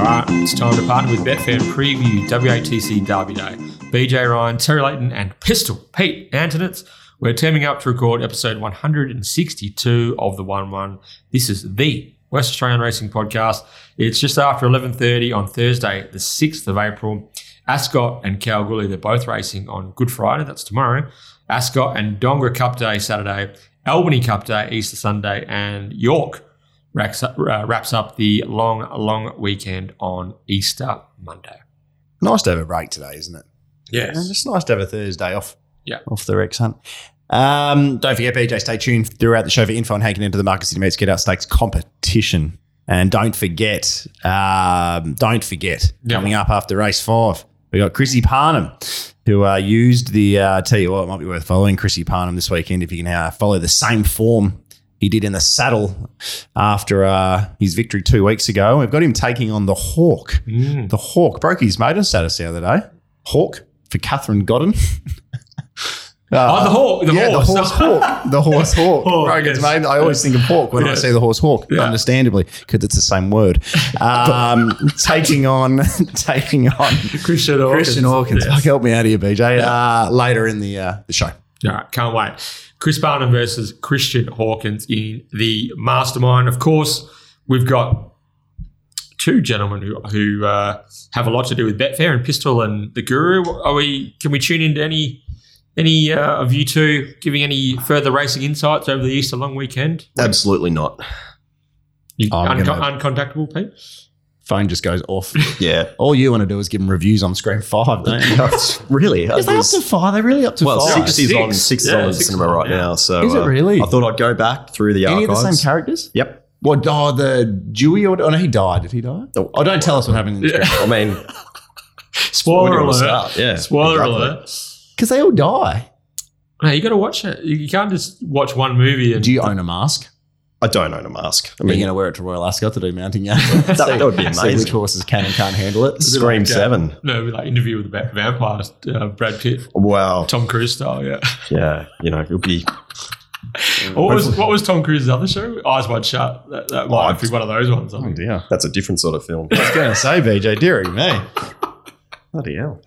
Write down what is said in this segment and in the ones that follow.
All right, it's time to partner with Betfair and preview WATC Derby Day. BJ Ryan, Terry Leighton, and Pistol Pete Anthonisz. We're teaming up to record episode 162 of the One One. This is the West Australian Racing Podcast. It's just after 11:30 on Thursday, the 6th of April. Ascot and Kalgoorlie, they're both racing on Good Friday. That's tomorrow. Ascot and Dongara Cup Day Saturday. Albany Cup Day Easter Sunday, and York wraps up, uh, wraps up the long, long weekend on Easter Monday. Nice to have a break today, isn't it? Yes. And it's nice to have a Thursday off. Yeah. Off the Rex Hunt. Um, don't forget, BJ, stay tuned throughout the show for info on how you can enter the Market City Meets Get Out Stakes competition. And don't forget, um, don't forget, Yeah. coming up after race five, we got Chrissy Parnham, who uh, used the, uh, tell you what, it might be worth following Chrissy Parnham this weekend if you can uh, follow the same form he did in the saddle after uh, his victory two weeks ago. We've got him taking on the Hawk. Mm. The Hawk broke his maiden status the other day. Hawk for Catherine Godden. Oh, the hawk, the yeah, horse. the horse hawk. The horse hawk. Hawk, Broke yes. maiden- I always think of hawk when I Yeah. see the horse hawk, Yeah. understandably, because it's the same word. Um, taking on, taking on Christian Hawkins. Christian Hawkins. Yes. Fuck, help me out here, BJ. Uh, later in the uh, the show. All right, can't wait. Chris Parnham versus Christian Hawkins in the mastermind. Of course, we've got two gentlemen who who uh, have a lot to do with Betfair and Pistol and the Guru. Are we? Can we tune into any any uh, of you two giving any further racing insights over the Easter long weekend? Absolutely not. You, I'm unco- gonna- uncontactable, Pete. Phone just goes off. Yeah. All you want to do is give them reviews on screen five, don't you? really? I Is they up to five? They're really up to well, five. six is on Six. six is Yeah, on six cinema is on, right yeah. now. So Is it uh, really? I thought I'd go back through the Any of the same characters? Yep. What? Oh, the Dewey or oh, no? He died. Did he die? Oh, Oh, don't tell us what happened in the Yeah. I mean, Spoiler where do you alert! want to start? Yeah, Spoiler exactly. alert! because they all die. No, you got to watch it. You you can't just watch one movie and Do you own a mask? I don't own a mask. I Are you mean, going to wear it to Royal Ascot to do mounting games? that, that would be See which amazing. horses can and can't handle it. Scream like, uh, Seven. No, it'd be like interview with the Va- vampires, uh, Brad Pitt, Wow. Tom Cruise style. Yeah. Yeah. You know, it'll be. What was what was Tom Cruise's other show? Eyes Wide Shut. That, that might Oh, be one of those ones. I Oh dear. That's a different sort of film. I was going to say, BJ, dearie me. Bloody hell.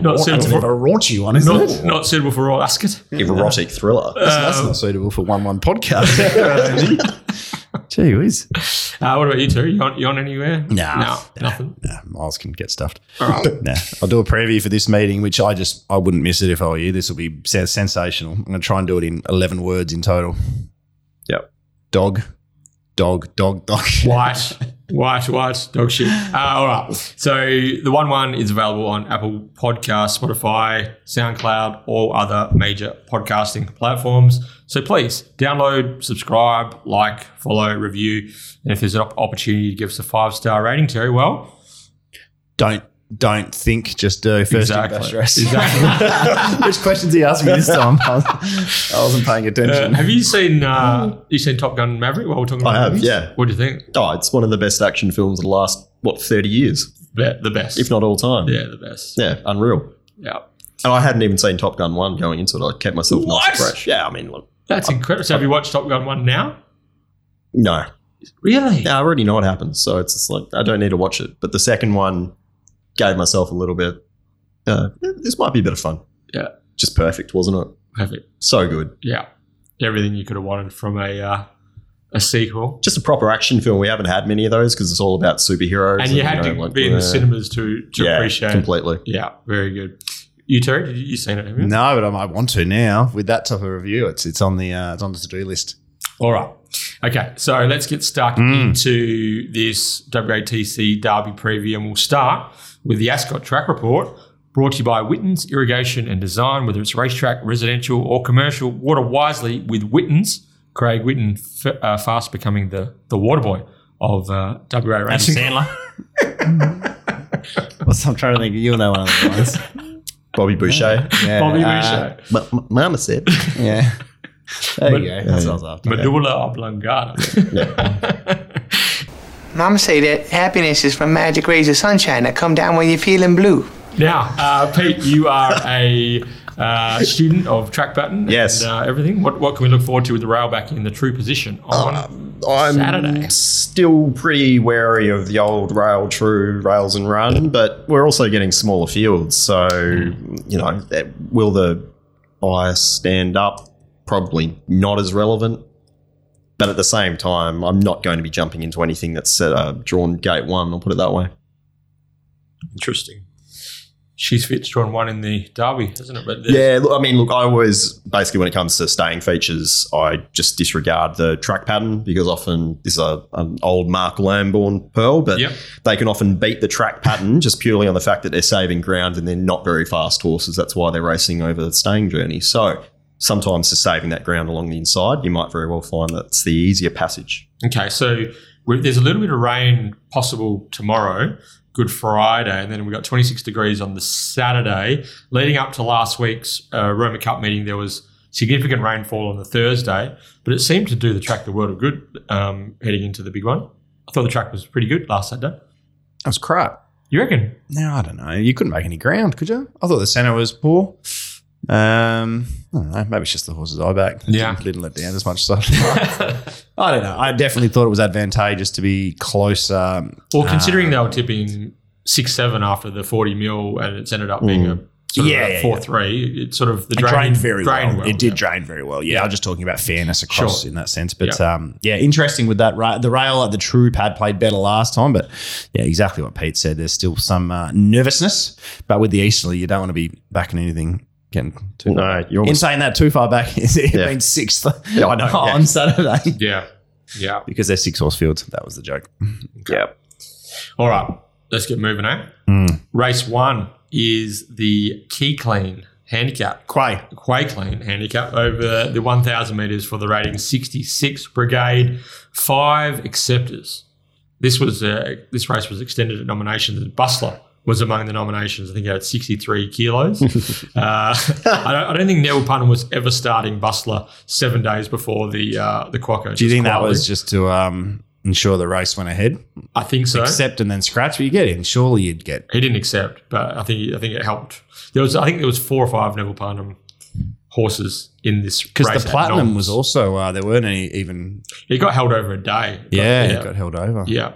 Not That's a bit suitable of for a raunchy one, isn't not, it? not suitable for Royal Ascot. Erotic thriller. That's Um, not suitable for one one podcast. Gee whiz. Uh, what about you two? You on, you on anywhere? Nah. no, nothing. Nah, Miles can get stuffed. All right. Nah, I'll do a preview for this meeting, which I just I wouldn't miss it if I were you. This will be sen- sensational. I'm going to try and do it in 11 words in total. Yep. Dog, dog, dog, dog. White, white, white, dog shit. Uh, all right. So the one one is available on Apple Podcasts, Spotify, SoundCloud, all other major podcasting platforms. So please download, subscribe, like, follow, review, and if there's an opportunity to give us a five star rating, Terry, well, Don't don't think, just do first Exactly. best dress. Exactly. Which questions he asked me this time? I, was, I wasn't paying uh, attention. have you seen uh, you seen Top Gun Maverick? While we're talking about I have, movies? yeah. What do you think? Oh, it's one of the best action films of the last, what, 30 years, Be- the best, if not all time. yeah, the best. Yeah, unreal. yeah. And I hadn't even seen Top Gun 1 going into it. I kept myself What? nice fresh. Yeah, I mean, look, That's incredible. So have you watched Top Gun one now? no. Really? Yeah, I already know what happens. So it's just like, I don't need to watch it. But the second one gave myself a little bit, uh, this might be a bit of fun. Yeah. Just perfect, wasn't it? Perfect. So good. Yeah, everything you could have wanted from a uh, a sequel, Just a proper action film. We haven't had many of those because it's all about superheroes. and you had know, to like, be in the uh, cinemas to to yeah, appreciate. it. completely. Yeah, very good. You too? Did you, you seen it? Have you? No, but I might want to now. With that type of review, it's it's on the uh, it's on the to do list. All right. Okay, so let's get stuck Mm. into this WATC Derby preview, and we'll start with the Ascot Track Report, brought to you by Witten's Irrigation and Design. Whether it's racetrack, residential, or commercial, water wisely with Witten's. Craig Witten, f- uh, fast becoming the the water boy of uh, WA racing. What's I'm trying to think. You'll know one of the ones. Bobby Boucher. Yeah, Bobby uh, Boucher. M- M- Mama said. Yeah. There But- you go. That's what I after. Medulla oblongata. Mama say that happiness is from magic rays of sunshine that come down when you're feeling blue. now, uh, Pete, you are a uh, student of track pattern Yes. and uh, everything. What, what can we look forward to with the rail back in the true position on I'm Saturday. still pretty wary of the old rail true rails and run, but we're also getting smaller fields. So, you know, that- will the bias stand up? Probably not as relevant. But at the same time, I'm not going to be jumping into anything that's uh, drawn gate one, I'll put it that way. Interesting. She's fit's drawn one in the derby, hasn't it? But Yeah, look, I mean, look, I always basically when it comes to staying features, I just disregard the track pattern because often this is a, an old Mark Lambourne pearl, but Yep. they can often beat the track pattern just purely on the fact that they're saving ground and they're not very fast horses. That's why they're racing over the staying journey. So sometimes just saving that ground along the inside, you might very well find that's the easier passage. Okay, so we there's a little bit of rain possible tomorrow, Good Friday, and then we got 26 degrees on the Saturday. Leading up to last week's uh, Roma Cup meeting, there was significant rainfall on the Thursday, but it seemed to do the track the world of good um, heading into the big one. I thought the track was pretty good last Saturday. That was crap. You reckon? No, I don't know. You couldn't make any ground, could you? I thought the centre was poor. Um, I don't know. Maybe it's just the horse's eye back. Yeah. Didn't, didn't let down as much stuff. I don't know. I definitely thought it was advantageous to be close. Um, Well, considering they were tipping six seven after the 40 mil, and it's ended up being a sort Yeah, of yeah, a four three. It's sort of the drain, drained very drained well. It did yeah. drain very well. Yeah, Yeah. I was just talking about fairness across Sure. in that sense. But um, yeah, interesting with that. Ra- the rail at the True pad played better last time, but yeah, exactly what Pete said. There's still some uh, nervousness, but with the Easterly, you don't want to be backing anything getting too. No, you're In saying that, too far back, it's Yeah. been sixth Yeah, I know, yeah. on Saturday Yeah, yeah. because they're six horse fields. That was the joke. yeah. All right, let's get moving. Eh? Race one is the Key Clean handicap. Quay. Quay Clean handicap over the 1,000 metres for the rating 66 Brigade, five acceptors. This was uh, this race was extended at nominations. Bustler was among the nominations. I think he had 63 kilos. uh, I, don't, I don't think Neville Parnham was ever starting Bustler seven days before the uh, the Quokka. Do you think that was just to um, ensure the race went ahead? I think so. Accept and then scratch, but you get in. Surely you'd get. He didn't accept, but I think I think it helped. There was I think there was four or five Neville Parnham horses in this Because the platinum was also, uh, there weren't any even. It got held over a day. But, Yeah, yeah, it got held over. yeah.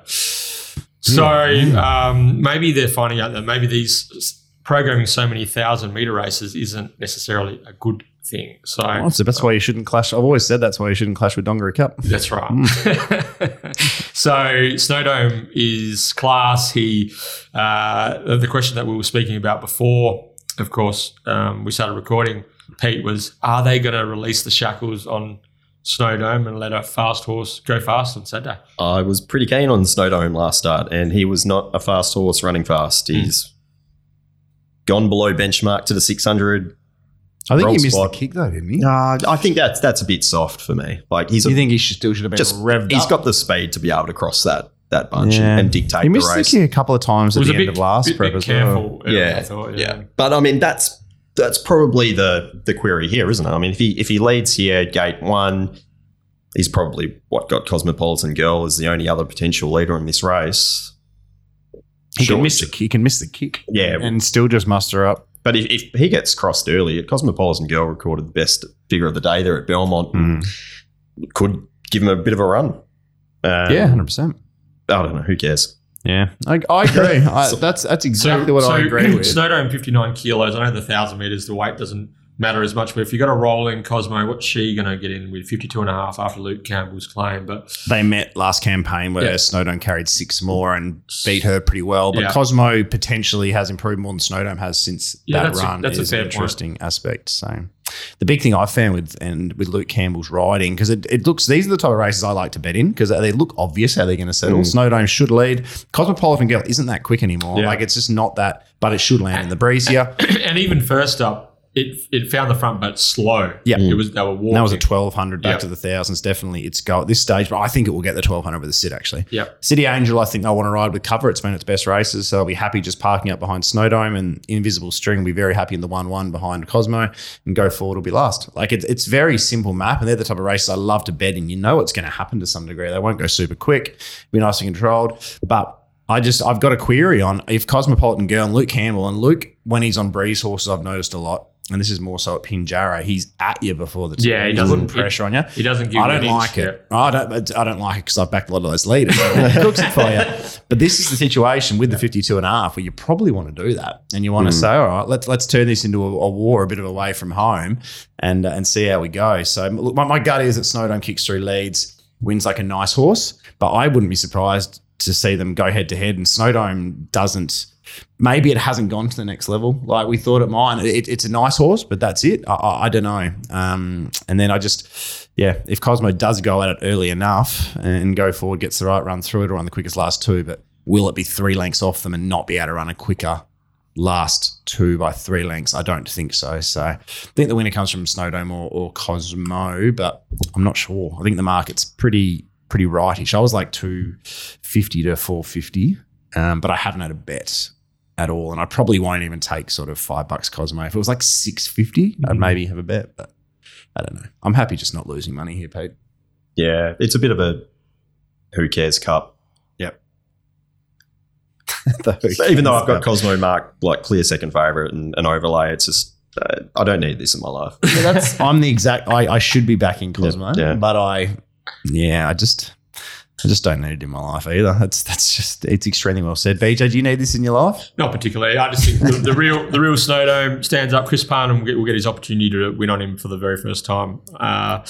So um, maybe they're finding out that maybe these programming so many thousand meter races isn't necessarily a good thing. So so that's why you shouldn't clash. I've always said that's why you shouldn't clash with Dongara Cup. That's right. so Snowdome is class. He uh, the question that we were speaking about before, of course, um, we started recording. Pete was, are they going to release the shackles on Snowdome and let a fast horse go fast on Saturday? I was pretty keen on Snowdome last start, and he was not a fast horse running fast. He's gone below benchmark to the 600. I think he missed spot. the kick though, didn't he? Uh, I think that's that's a bit soft for me. Like he's you a, think he should, still should have been just revved he's up? got the speed to be able to cross that that bunch Yeah. and, and dictate He the missed the race. kick a couple of times It at the a end bit, of last bit, prep bit as well. careful. yeah, I thought, yeah. But I mean, that's that's probably the the query here, isn't it? I mean, if he if he leads here, gate one, he's probably what got Cosmopolitan Girl as the only other potential leader in this race. He Sure. can miss the kick. He can miss the kick. Yeah. and still just muster up. But if, if he gets crossed early, Cosmopolitan Girl recorded the best figure of the day there at Belmont. Mm. Could give him a bit of a run. Um, Yeah, hundred percent. I don't know. Who cares? Yeah, I, I agree. I, So- that's that's exactly what I agree with. Snowdome 59 kilos. I know the 1,000 metres, the weight doesn't matter as much, but if you've got a rolling Cosmo, what's she going to get in with 52 and a half after Luke Campbell's claim? But they met last campaign where Yeah. Snowdome carried six more and beat her pretty well. But Yeah. Cosmo potentially has improved more than Snowdome has since Yeah, that that's a- run. that's a is fair an point. interesting aspect. So the big thing I found with and with Luke Campbell's riding because it, it looks these are the type of races I like to bet in because they look obvious how they're going to settle. Mm. Snowdome should lead. Cosmopolitan Girl isn't that quick anymore. Yeah. Like it's just not that, but it should land in the breeze here. and even first up, it it found the front, but slow. Yeah. it mm. was they were walking. That was a twelve hundred back Yeah. to the thousands. Definitely, it's go at this stage, but I think it will get the twelve hundred with the sit actually. Yeah. City Angel, I think they'll want to ride with cover. It's been its best races, so I'll be happy just parking up behind Snowdome and Invisible String will be very happy in the one one behind Cosmo and go forward will be last. Like it's it's very simple map, and they're the type of races I love to bet in. You know what's going to happen to some degree. They won't go super quick, be nice and controlled, but. I just I've got a query on if Cosmopolitan Girl and Luke Campbell and Luke when he's on breeze horses I've noticed a lot and this is more so at Pinjarra, he's at you before the Yeah, he he's doesn't- putting pressure on you. He doesn't give I don't an inch, like it. I don't. I don't like it because I've backed a lot of those leaders. It cooks it for you. But this is the situation with the 52 and a half where you probably want to do that, and you want to say, all right, let's let's turn this into a, a war, a bit of away from home, and uh, and see how we go. So look, my, my gut is that Snowdome kicks through leads, wins like a nice horse, but I wouldn't be surprised to see them go head to head, and Snowdome doesn't. Maybe it hasn't gone to the next level like we thought it might. It, it's a nice horse, but that's it. I, I, I don't know. Um, and then I just, yeah, if Cosmo does go at it early enough and go forward, gets the right run through it, or on the quickest last two, but will it be three lengths off them and not be able to run a quicker last two by three lengths? I don't think so. So I think the winner comes from Snowdome or, or Cosmo, but I'm not sure. I think the market's pretty pretty rightish. I was like two fifty to four fifty, um, but I haven't had a bet at all, and I probably won't even take sort of five bucks Cosmo. If it was like six fifty, I'd maybe have a bet, but I don't know. I'm happy just not losing money here, Pete. Yeah, it's a bit of a who cares cup. So even though I've got Cosmo Mark like clear second favorite and an overlay, it's just uh, I don't need this in my life. Yeah, that's I'm the exact. I, I should be backing Cosmo, Yeah, yeah. but I, yeah, I just, I just don't need it in my life either. That's that's just it's extremely well said. BJ, do you need this in your life? Not particularly. I just think the, the real the real Snowdome stands up. Chris Parnham will get, will get his opportunity to win on him for the very first time. Uh,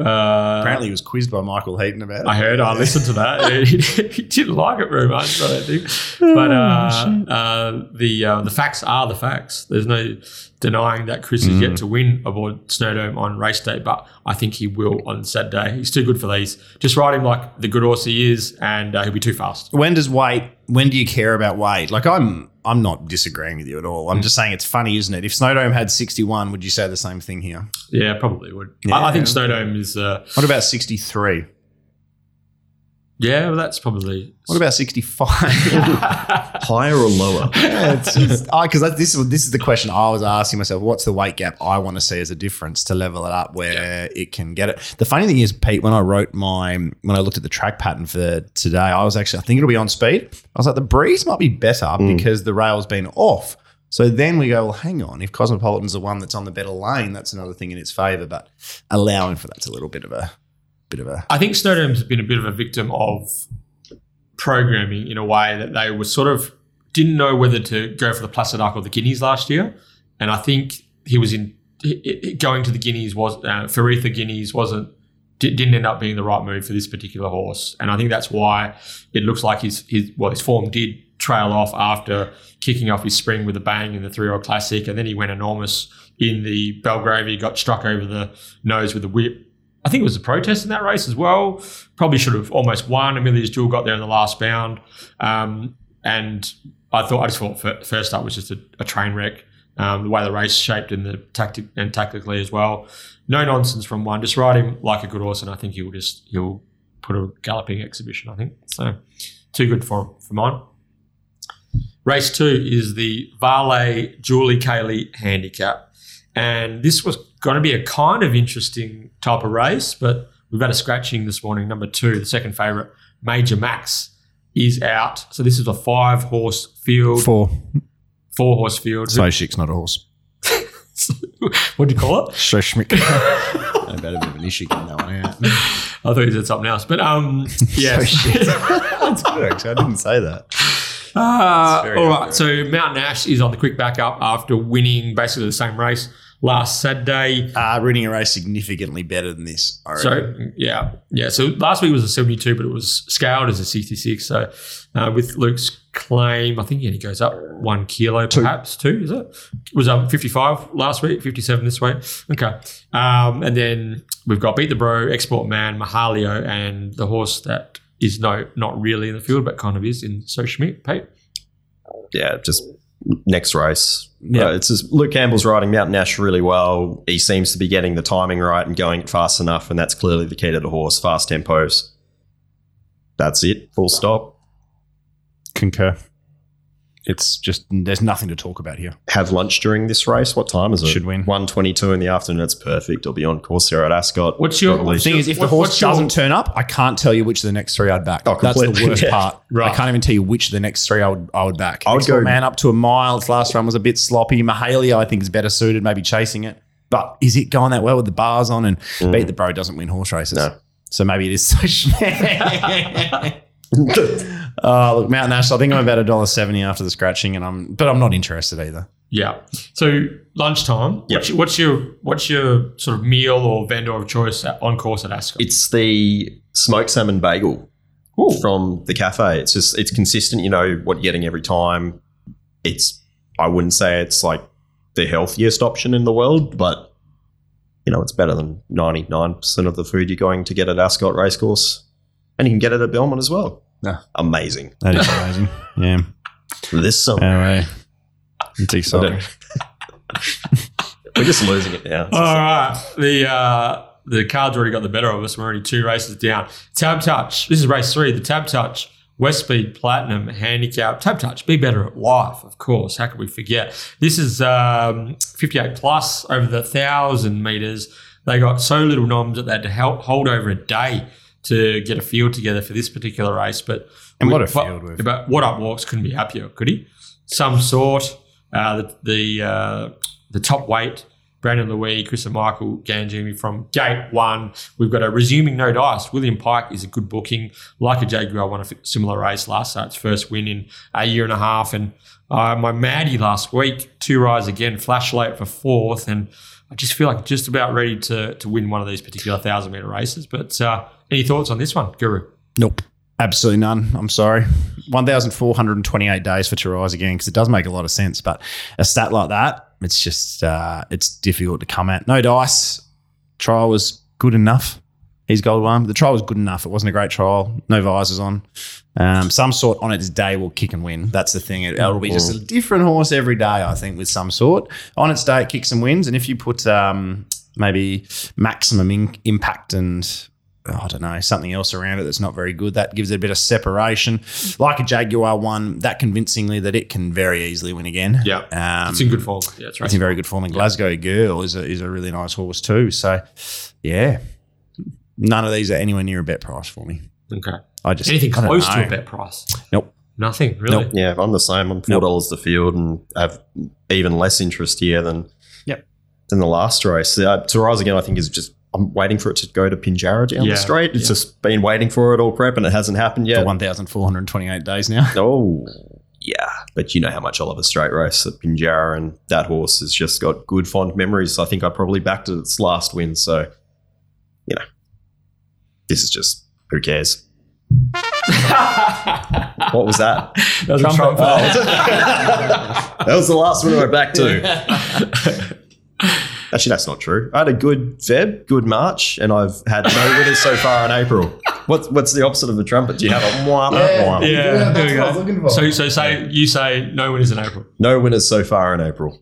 uh, Apparently, he was quizzed by Michael Heaton about it. I heard. I listened to that. he, he didn't like it very much. I don't think. But uh, uh, the uh, the facts are the facts. There's no denying that Chris is yet to win aboard Snowdome on race day. But I think he will on Saturday. He's too good for these. Just ride him like the good horse he is, and uh, he'll be too fast. when does weight? When do you care about weight? Like I'm, I'm not disagreeing with you at all. I'm just saying it's funny, isn't it? If Snowdome had 61, would you say the same thing here? Yeah, probably would. Yeah. I, I think Snowdome is. Uh, What about 63? Yeah, well, that's probably. What about 65? Higher or lower? Yeah, because this is this is the question I was asking myself. What's the weight gap I want to see as a difference to level it up where it can get it? The funny thing is, Pete, when I wrote my when I looked at the track pattern for today, I was actually I think it'll be on speed. I was like, the breeze might be better mm. because the rail's been off. So then we go, well, hang on. If Cosmopolitan's the one that's on the better lane, that's another thing in its favour. But allowing for that's a little bit of a bit of a I think Snowdome's been a bit of a victim of programming in a way that they were sort of didn't know whether to go for the Placid Ark or the Guineas last year, and I think he was in going to the Guineas was uh, Faritha Guineas wasn't didn't end up being the right move for this particular horse, and I think that's why it looks like his his well his form did trail off after kicking off his spring with a bang in the three old classic, and then he went enormous in the Belgrave. He got struck over the nose with a whip. I think it was a protest in that race as well. Probably should have almost won. Amelia's Jewel got there in the last bound. Um, and I thought I just thought fir- first up was just a, a train wreck. Um, the way the race shaped and the tactic and tactically as well. No nonsense from one. Just ride him like a good horse, and I think he'll just he'll put a galloping exhibition. I think so. Too good for him for mine. Race two is the Varley Julie Cayley handicap. And this was going to be a kind of interesting type of race, but we've had a scratching this morning. Number two, the second favourite, Major Max, is out. So this is a five horse field, four. four horse field. So Schick's not a horse. what do you call it? So Schmick. I bet a bit of an issue getting that one out. I thought you said something else. But um, yeah. That's good, actually. I didn't say that. Uh, all right. So Mount Nash is on the quick backup after winning basically the same race last Saturday. Uh, running a race significantly better than this. I So yeah, yeah. So last week was a seventy-two, but it was scaled as a sixty-six. So uh, with Luke's claim, I think he only goes up one kilo, perhaps two. Is it? It was um fifty-five last week, fifty-seven this week. Okay, um, and then we've got Beat the Bro, Export Man, Mahalio, and the horse that is no not really in the field, but kind of is in So Schmidt. Pete. yeah, just next race. Yeah. Yeah, it's just Luke Campbell's riding Mount Nash really well. He seems to be getting the timing right and going fast enough, and that's clearly the key to the horse. Fast tempos. That's it. Full stop. Concur. It's just there's nothing to talk about here. Have lunch during this race. What time is it? Should win. One twenty-two in the afternoon. It's perfect. I'll be on course here at Ascot. What's your- Probably. what's thing is, if the horse doesn't turn up, I can't tell you which of the next three I'd back. Oh, That's the worst Yeah. part. Right. I can't even tell you which of the next three I would I would back. I would go- man up to a mile. Its last run was a bit sloppy. Mahalia, I think, is better suited, maybe chasing it. But is it going that well with the bars on? And mm. beat the bro doesn't win horse races. No. So maybe it is so. Oh, uh, look, Mountain Ash. I think I'm about a dollar seventy after the scratching, and I'm, but I'm not interested either. Yeah. So lunchtime. Yep. What's, your, what's your what's your sort of meal or vendor of choice at, on course at Ascot? It's the smoked salmon bagel Ooh. from the cafe. It's just it's consistent. You know what you're getting every time. It's I wouldn't say it's like the healthiest option in the world, but you know it's better than ninety nine percent of the food you're going to get at Ascot Racecourse, and you can get it at Belmont as well. Yeah. Amazing. That is amazing. yeah. This summer. Anyway, it's exciting. We're just losing it now. All right. The uh, the card's already got the better of us. We're already two races down. Tab Touch. This is race three. The Tab Touch. West Speed Platinum Handicap. Tab Touch. Be better at life, of course. How could we forget? This is um, 58 plus over the thousand meters. They got so little noms that they had to help hold over a day to get a field together for this particular race. But And what a field with. But what up walks couldn't be happier, could he? Some sort. Uh, the the, uh, the top weight, Brandon Louis, Chris and Michael Ganjimi from gate one. We've got a resuming no dice. William Pike is a good booking. Like a Jaguar won a similar race last, so its first win in a year and a half. And uh, my Maddie last week, two rides again, flash late for fourth. And I just feel like just about ready to, to win one of these particular thousand meter races. But uh, any thoughts on this one, Guru? Nope. Absolutely none. I'm sorry. 1,428 days for Tarais again because it does make a lot of sense. But a stat like that, it's just, uh, it's difficult to come at. No dice. Trial was good enough. He's gold one. The trial was good enough. It wasn't a great trial. No visors on. Um, some sort on its day will kick and win. That's the thing. It, will be just a different horse every day, I think, with some sort. On its day, it kicks and wins. And if you put um, maybe maximum in- impact and I don't know, something else around it that's not very good. That gives it a bit of separation. Like a Jaguar one, that convincingly that it can very easily win again. Yeah. Um, It's in good form. Yeah, that's right. It's in very good form. And Glasgow Girl is a, is a really nice horse too. So, yeah, none of these are anywhere near a bet price for me. Okay. I just Anything I close to a bet price? Nope. Nothing, really. Nope. Yeah, I'm the same. I'm four dollars the field and have even less interest here than Yep. than the last race. Uh, Taraz again, I think is just. I'm waiting for it to go to Pinjarra down Yeah, the straight. It's yeah. just been waiting for it all prep and it hasn't happened yet. For 1,428 days now. Oh, yeah. But you know how much I love a straight race at Pinjarra, and that horse has just got good, fond memories. I think I probably backed it its last win. So, you know, this is just who cares? What was that? That was a trumpet. that was the last one I went back to. Actually, that's not true. I had a good Feb, good March, and I've had no winners so far in April. What's what's the opposite of a trumpet? Do you have a wah, wah, wah? Yeah, there we what I was go. looking for. So, so say you say no winners in April. No winners so far in April.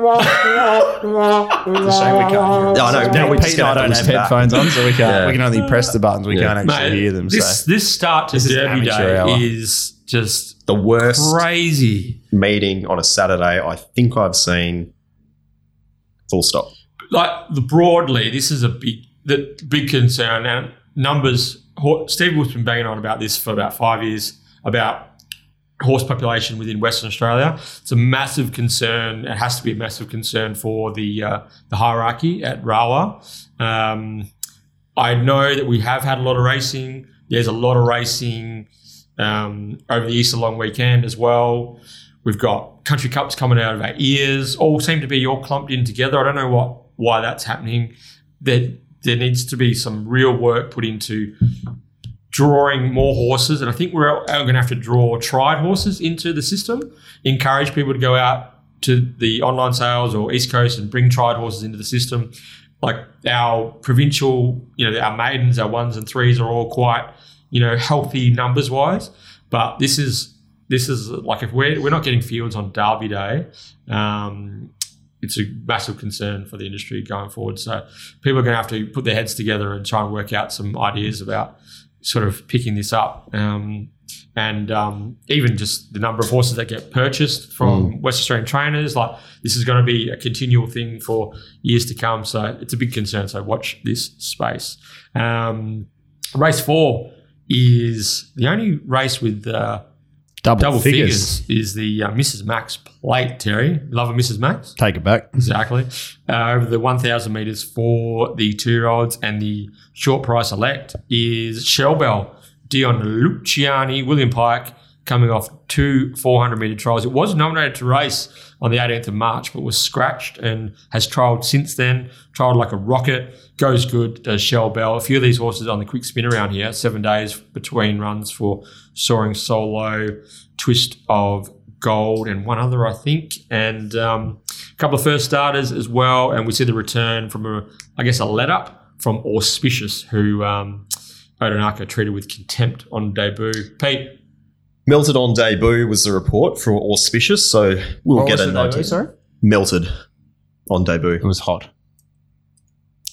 It's a shame we can't hear No, I know. Now we're Pete just and I don't have listen headphones on, so we can't. Yeah. We can only press the buttons. We Yeah. can't actually Mate, hear them. This so this start to This is Derby amateur Day hour. is just The worst crazy. meeting on a Saturday I think I've seen. Full stop. Like the broadly, this is a big the big concern. And numbers. Ho- Steve Wolf's been banging on about this for about five years about horse population within Western Australia. It's a massive concern. It has to be a massive concern for the uh, the hierarchy at Rawa. Um, I know that we have had a lot of racing. There's a lot of racing um, over the Easter long weekend as well. We've got country cups coming out of our ears. All seem to be all clumped in together. I don't know what why that's happening. There, there needs to be some real work put into drawing more horses, and I think we're going to have to draw tried horses into the system. Encourage people to go out to the online sales or East Coast and bring tried horses into the system. Like our provincial, you know, our maidens, our ones and threes are all quite, you know, healthy numbers wise. But this is this is like if we're we're not getting fields on Derby Day, um, it's a massive concern for the industry going forward. So people are going to have to put their heads together and try and work out some ideas about sort of picking this up. Um, and um, even just the number of horses that get purchased from West Australian trainers. Like this is going to be a continual thing for years to come. So it's a big concern. So watch this space. Um, race four is the only race with uh, Double, double figures. figures. is the uh, Mrs. Max plate. Terry, love a Mrs. Max. Take it back. Exactly. Uh, over the 1,000 metres for the two year olds and the short price elect is Shellbell, Dion Luciani, William Pike coming off two 400 metre trials. It was nominated to race on the 18th of March, but was scratched and has trialled since then. Trialled like a rocket, goes good, does Shellbell. A few of these horses on the quick spin around here, seven days between runs for Soaring Solo, Twist of Gold, and one other, I think. And um, a couple of first starters as well. And we see the return from a, I guess, a let up from Auspicious, who um, Odonaka treated with contempt on debut. Pete, Melted on debut was the report for auspicious, so we'll get a note. sorry? Melted on debut. It was hot.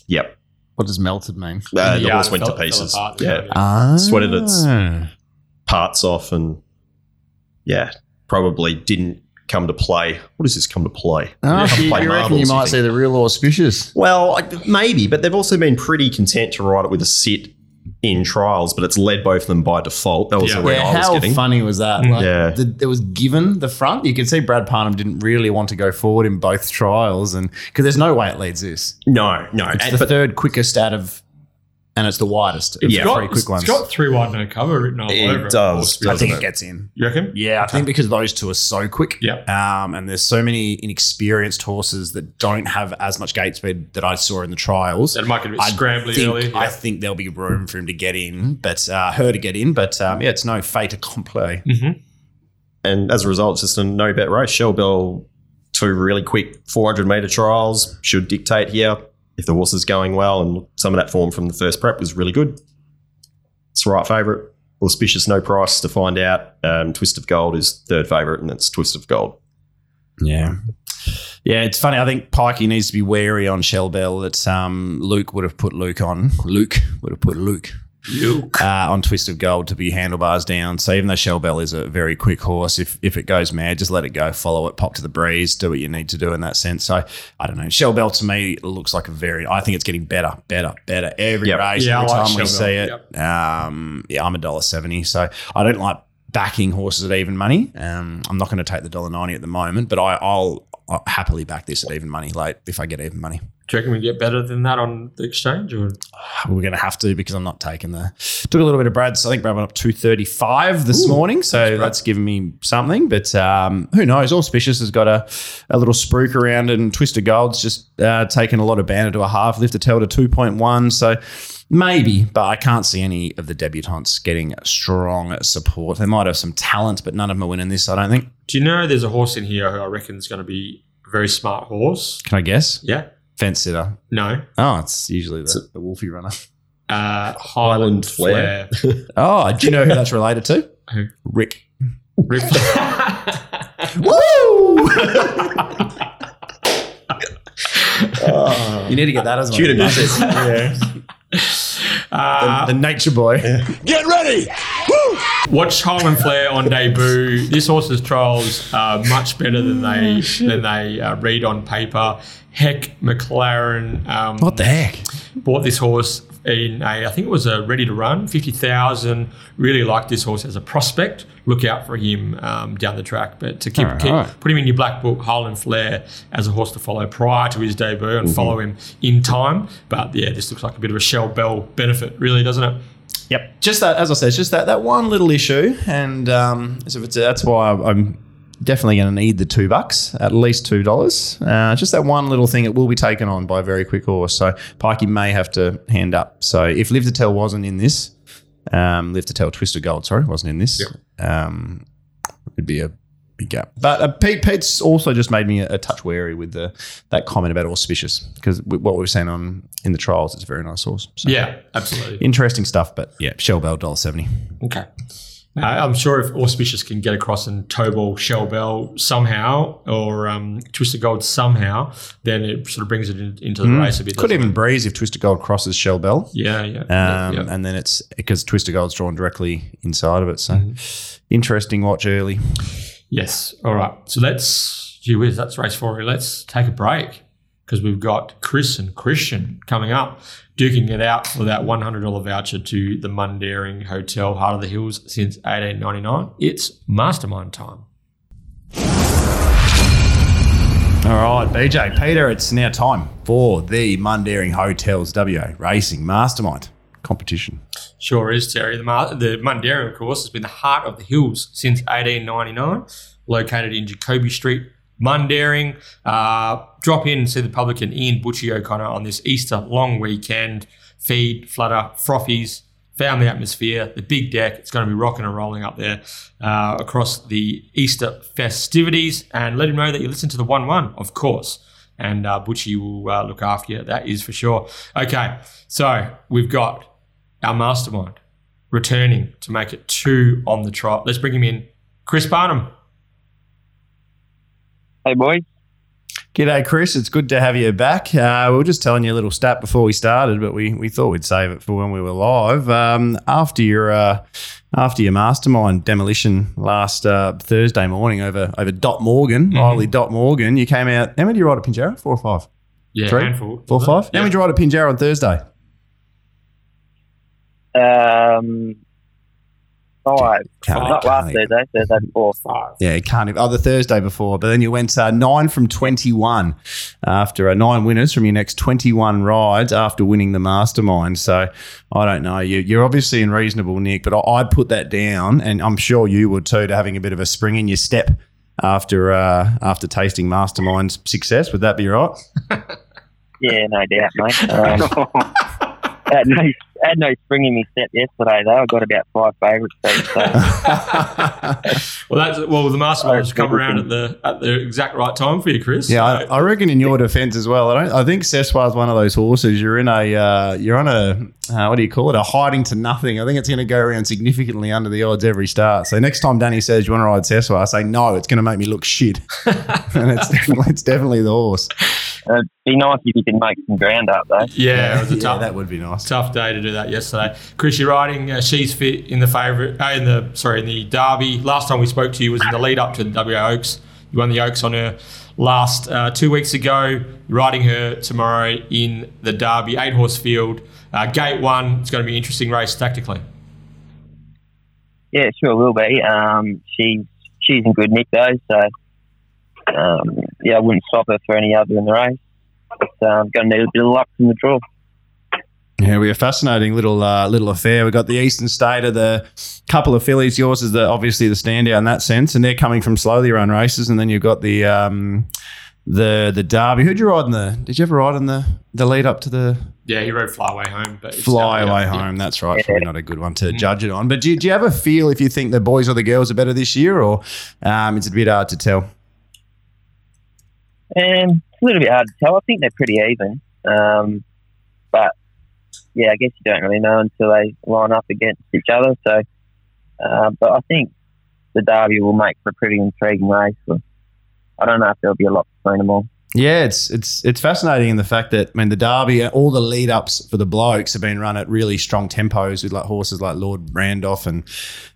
Yep. What does melted mean? Uh, the Yeah, horse it went to fell- fell pieces. apart. Yeah. Ah. Sweated its parts off and yeah, probably didn't come to play. What does this come to play? Oh, Come you, play you reckon marbles, you might think? see the real auspicious? Well, maybe, but they've also been pretty content to ride it with a sit in trials, but it's led both of them by default. That was Yeah. the read Yeah, I was how getting. funny was that? Mm. Like, Yeah. the, it was given the front. You could see Brad Parnham didn't really want to go forward in both trials, and because there's no way it leads this. No, no. It's and- the but third quickest out of, and it's the widest. Of Yeah. the Got- three quick ones. It's got three wide no cover written all It over does, Auspicious. I doesn't think it? it gets in. You reckon? Yeah, I think because those two are so quick. Yeah. Um, and there's so many inexperienced horses that don't have as much gate speed that I saw in the trials. That might get a bit I scrambly think, early. I think there'll be room for him to get in, but uh, her to get in. But um, yeah, it's no fait accompli. and as a result, it's just a no bet race. Shell Bell, two really quick 400 meter trials should dictate here if the horse is going well. And some of that form from the first prep was really good. It's right favourite. Auspicious, no price to find out. Um, Twist of Gold is third favourite, and it's Twist of Gold. Yeah. Yeah, it's funny. I think Pikey needs to be wary on Shell Bell that um, Luke would have put Luke on. Luke would have put Luke. Luke. Uh, on Twist of Gold to be handlebars down. So even though Shell Bell is a very quick horse, if if it goes mad, just let it go, follow it, pop to the breeze, do what you need to do in that sense. So I don't know. Shell Bell to me looks like a very. I think it's getting better, better, better every Yep. race. Yeah, I every like time we Shell see Bell. it. Um, yeah, I'm a dollar seventy. So I don't like backing horses at even money. Um, I'm not going to take the dollar ninety at the moment, but I, I'll, I'll happily back this at even money late if I get even money. Do you reckon we get better than that on the exchange? Or We're going to have to because I'm not taking the. Took a little bit of Brad's. I think Brad went up 235 this morning, so that's given me something. But um, who knows? Auspicious has got a, a little spruik around, and Twister Gold's just uh, taken a lot of banner to a half, lift a tail to 2.1. So maybe, but I can't see any of the debutantes getting strong support. They might have some talent, but none of them are winning this. I don't think. do you know there's a horse in here who I reckon is going to be a very smart horse? Can I guess? Yeah. Fence sitter. No. Oh, it's usually the, the Wolfie runner. Uh, Highland Highland Flair. Flair. Oh, do you know who that's related to? Who? Rick. Rick- Woo! you need to get that as well. Cue to music. Uh, The nature boy. Get ready! Woo! Watch Highland Flair on debut. This horse's trials are much better than they than they uh, read on paper. Heck, McLaren. Um, What the heck? bought this horse in a, I think it was a ready to run, 50,000. Really liked this horse as a prospect. Look out for him um, down the track. But to keep, All keep right. put him in your black book, Highland Flair, as a horse to follow prior to his debut and follow him in time. But yeah, this looks like a bit of a Shell Bell benefit, really, doesn't it? Yep. Just that, as I said, it's just that that one little issue, and um, so it's, that's why I'm definitely going to need the two bucks, at least two dollars. Uh, just that one little thing, it will be taken on by a very quick horse. So Pikey may have to hand up. So if Live to Tell wasn't in this, um, Live to Tell Twister Gold, sorry, wasn't in this, um, it'd be a big gap. But uh, Pete, Pete's also just made me a, a touch wary with the that comment about auspicious because what we've seen on in the trials, it's a very nice horse. So Yeah, absolutely. interesting stuff. But yeah, Shell Bell dollar seventy. Okay. Uh, I'm sure if Auspicious can get across and Tobal Shell Bell somehow, or um, Twisted Gold somehow, then it sort of brings it in, into the race a bit. Could even it? breeze if Twisted Gold crosses Shell Bell. Yeah, yeah. Um, yeah, yeah. And then it's because Twister Gold's drawn directly inside of it. So Mm-hmm. interesting watch early. Yes. All right. So let's, gee whiz, that's race four. Let's take a break because we've got Chris and Christian coming up, duking it out for that $100 voucher to the Mundaring Hotel, Heart of the Hills since 1899. It's mastermind time. All right, BJ, Peter, it's now time for the Mundaring Hotels WA Racing Mastermind competition. Sure is, Terry. The, Ma- the Mundaring, of course, has been the heart of the hills since 1899, located in Jacoby Street, Mundaring. Uh, drop in and see the publican Ian Butchie O'Connor on this Easter long weekend. Feed, flutter, frothies, family atmosphere, the big deck. It's going to be rocking and rolling up there uh, across the Easter festivities. And let him know that you listen to the 1 1, of course. And uh, Butchie will uh, look after you. That is for sure. Okay, so we've got our mastermind returning to make it two on the trot. Let's bring him in. Chris Parnham. Hey, boys. G'day, Chris. It's good to have you back. Uh, we were just telling you a little stat before we started, but we, we thought we'd save it for when we were live. Um, after your uh, after your mastermind demolition last uh, Thursday morning over over Dot Morgan, Riley Dot Morgan, you came out. How many did you ride at Pinjarra? Four or five? Yeah, Three? handful. Four or five? How many did you ride at Pinjarra on Thursday? Um, five. Can't- Not can't last even- Thursday, Thursday before. Five. Yeah, can't even. Oh, the Thursday before, but then you went uh, nine from twenty-one after uh, nine winners from your next twenty-one rides after winning the mastermind. So I don't know. You, you're obviously in reasonable nick, but I, I'd put that down, and I'm sure you would too, to having a bit of a spring in your step after uh, after tasting mastermind's success. Would that be right? Yeah, no doubt, mate. Um, no, had no spring in my step yesterday, though. I got about five favourites each. So, Well, that's well. The mastermind has come around at the at the exact right time for you, Chris. Yeah, I, So- I reckon in your defence as well. I don't. I think Sessoir's one of those horses. You're in a. Uh, you're on a. Uh, what do you call it? A hiding to nothing. I think it's going to go around significantly under the odds every start. So next time Danny says you want to ride Sessoir, I say no. It's going to make me look shit. and it's definitely, it's definitely the horse. It'd be nice if you could make some ground up, though. yeah, it was a Yeah, tough, that would be nice. tough day to do that yesterday. Chris, you're riding. Uh, she's fit in the favourite. Uh, in the sorry, in the Derby. Last time we spoke to you was in the lead up to the WA Oaks. You won the Oaks on her last uh, two weeks ago. You're riding her tomorrow in the Derby eight horse field. Uh, gate one. It's going to be an interesting race tactically. Yeah, sure will be. Um, she's she's in good nick though, so um, yeah, I wouldn't stop her for any other in the race. But um, going to need a bit of luck from the draw. Yeah, we have a fascinating little uh, little affair. We've got the Eastern State of the couple of fillies. Yours is the obviously the standout in that sense, and they're coming from slowly run races. And then you've got the um, the the Derby. Who'd you ride in the? Did you ever ride in the the lead up to the Yeah, he rode Fly Away Home, but it's- Fly yeah, Away yeah. Home? That's right. Probably not a good one to judge it on. But do you, do you have a feel if you think the boys or the girls are better this year, or um, it's a bit hard to tell? Um, it's a little bit hard to tell. I think they're pretty even. Um, but yeah, I guess you don't really know until they line up against each other. So, uh, but I think the Derby will make for a pretty intriguing race. I don't know if there'll be a lot between them all. Yeah, it's it's it's fascinating in the fact that I mean the Derby, all the lead ups for the blokes have been run at really strong tempos with like horses like Lord Randolph and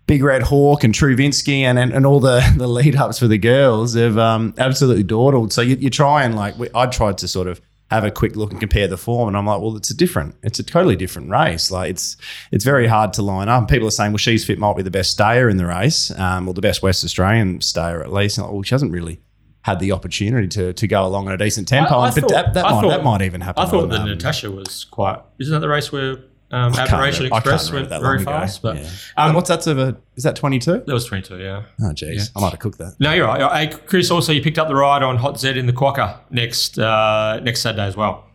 Big Red Hawk and Truvinsky and, and, and all the, the lead ups for the girls have um, absolutely dawdled. So you, you try and like we, I tried to sort of have a quick look and compare the form, and I'm like, well, it's a different, it's a totally different race. Like it's it's very hard to line up. People are saying, well, she's fit might be the best stayer in the race, um, or the best West Australian stayer at least. And like, well, she hasn't really had the opportunity to to go along at a decent tempo. I- I And- but thought- that, that, I might, thought- that might even happen. I thought on, that um, Natasha was quite. Isn't that the race where um, I can't Admiration remember- Express went that very long ago. fast? But Yeah. um, what's that? Of a, is that 22? that was 22, yeah. Oh, geez. I might have cooked that. No, you're right. Hey, Chris, also you picked up the ride on Hot Z in the Quokka next uh, next Saturday as well.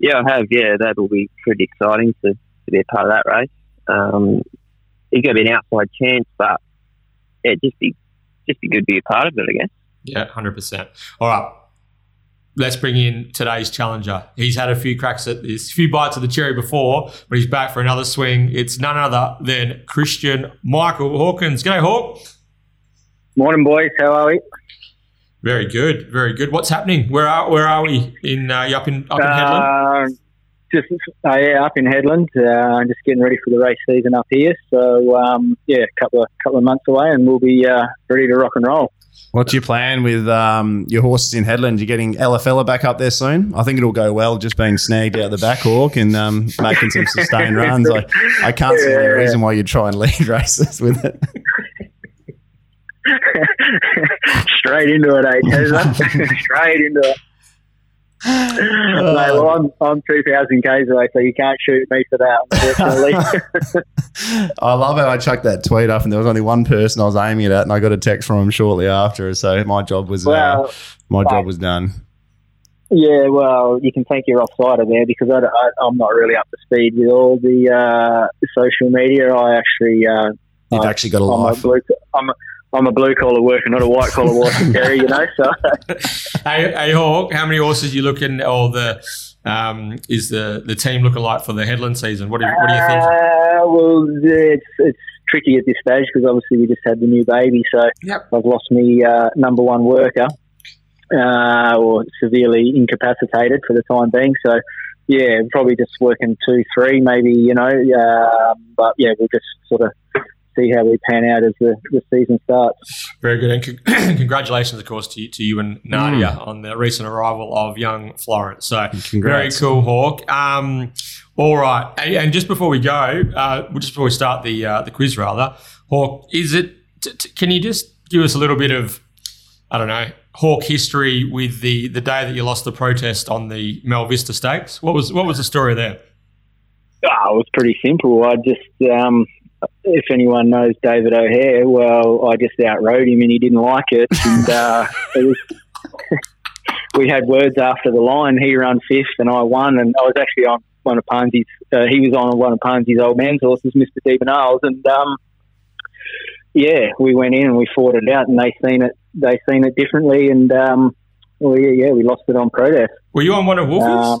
Yeah, I have. Yeah, that'll be pretty exciting to, to be a part of that race. Um, it's going to be an outside chance, but yeah, just be just be good to be a part of it, I guess. Yeah, hundred percent. All right. let's bring in today's challenger. He's had a few cracks at this, a few bites of the cherry before, but he's back for another swing. It's none other than Christian Michael Hawkins. G'day, Hawk. Morning, boys. How are we? Very good, very good. What's happening? Where are where are we in uh, you up in up in Hedland? Uh, just uh, yeah, up in Hedland. Uh, just getting ready for the race season up here. So um, yeah, a couple of couple of months away, and we'll be uh, ready to rock and roll. What's your plan with um, your horses in Hedland? You're getting Ella Fella back up there soon. I think it'll go well, just being snagged out the back hawk and um, making some sustained runs. I, I can't see any reason why you'd try and lead races with it. Straight into it, eh? Straight into it. Mate, well, I'm I'm two thousand k's away, so you can't shoot me for that, unfortunately. I love how I chucked that tweet up, and there was only one person I was aiming it at, and I got a text from him shortly after. So my job was uh, well, my job was done. Yeah, well, you can thank your offsider there because I, I, I'm not really up to speed with all the uh, social media. I actually, uh, You've I- actually got a I'm a life. blue, I'm a, I'm a blue collar worker, not a white collar worker, Terry. You know, so Hey, hey Hawk, how many horses you looking or the um, is the the team looking like for the Hedland season? What do you, what do you think? Uh, well, it's it's tricky at this stage because obviously we just had the new baby, so Yep. I've lost me uh, number one worker, uh, or severely incapacitated for the time being. So yeah, probably just working two, three, maybe you know. Uh, but yeah, we'll just sort of see how we pan out as the, the season starts. Very good, and con- congratulations, of course, to you, to you and Nadia on the recent arrival of young Florence. So very cool, Hawk. Um, all right, and, and just before we go, uh, just before we start the uh, the quiz, rather, Hawk, is it? T- t- can you just give us a little bit of, I don't know, Hawk history with the the day that you lost the protest on the Mel Vista Stakes? What was what was the story there? Oh, it was pretty simple. I just, um, if anyone knows David O'Hare, well, I just outrode him and he didn't like it. And uh, it was, we had words after the line. He ran fifth and I won. And I was actually on one of Ponzi's, uh, he was on one of Ponzi's old man's horses, Mr. Debenales. And um, yeah, we went in and we fought it out and they seen it, they seen it differently. And um, well, yeah, yeah, we lost it on protest. Were you on one of Wolfie's? Um,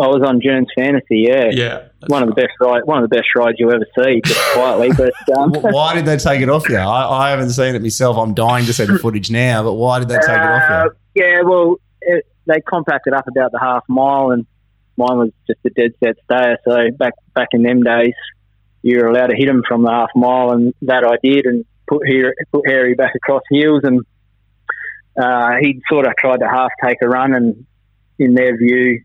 I was on June's Fantasy, yeah yeah, one of the best ride, one of the best rides you'll ever see, just quietly. But um, Why did they take it off you? I, I haven't seen it myself. I'm dying to see the footage now, but why did they take it off uh, you? yeah, well, it, they compacted up about the half mile, and mine was just a dead set stayer. So back back in them days, you were allowed to hit them from the half mile, and that I did, and put here put Harry back across heels, and uh, he sort of tried to half take a run, and in their view,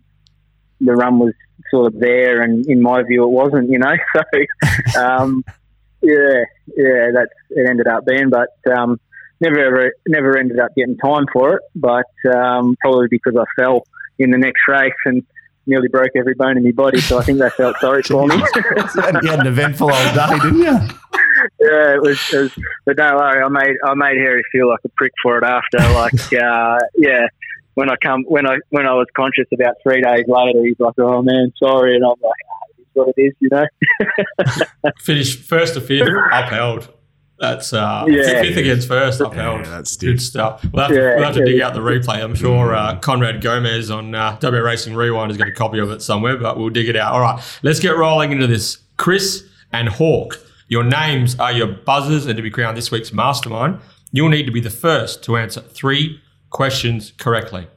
the run was sort of there, and in my view, it wasn't. You know, so um, yeah, yeah, that's it ended up being, but. Um, never ever never ended up getting time for it, but um, probably because I fell in the next race and nearly broke every bone in my body. So I think they felt sorry for me. you had an eventful old day, didn't you? yeah, it was, it was. But don't worry, I made I made Harry feel like a prick for it after. Like, uh, yeah. When I come, when I when I was conscious about three days later, he's like, "Oh man, sorry," and I'm like, ah, "It's what it is," you know. Finish first to fifth, upheld. That's uh, Yeah. fifth against first, upheld. Yeah, that's Good stuff. We'll have to, Yeah, we'll have to dig out the replay. I'm sure uh, Conrad Gomez on uh, W Racing Rewind has got a copy of it somewhere, but we'll dig it out. All right, let's get rolling into this. Chris and Hawk, your names are your buzzers, and to be crowned this week's mastermind, you'll need to be the first to answer three questions correctly.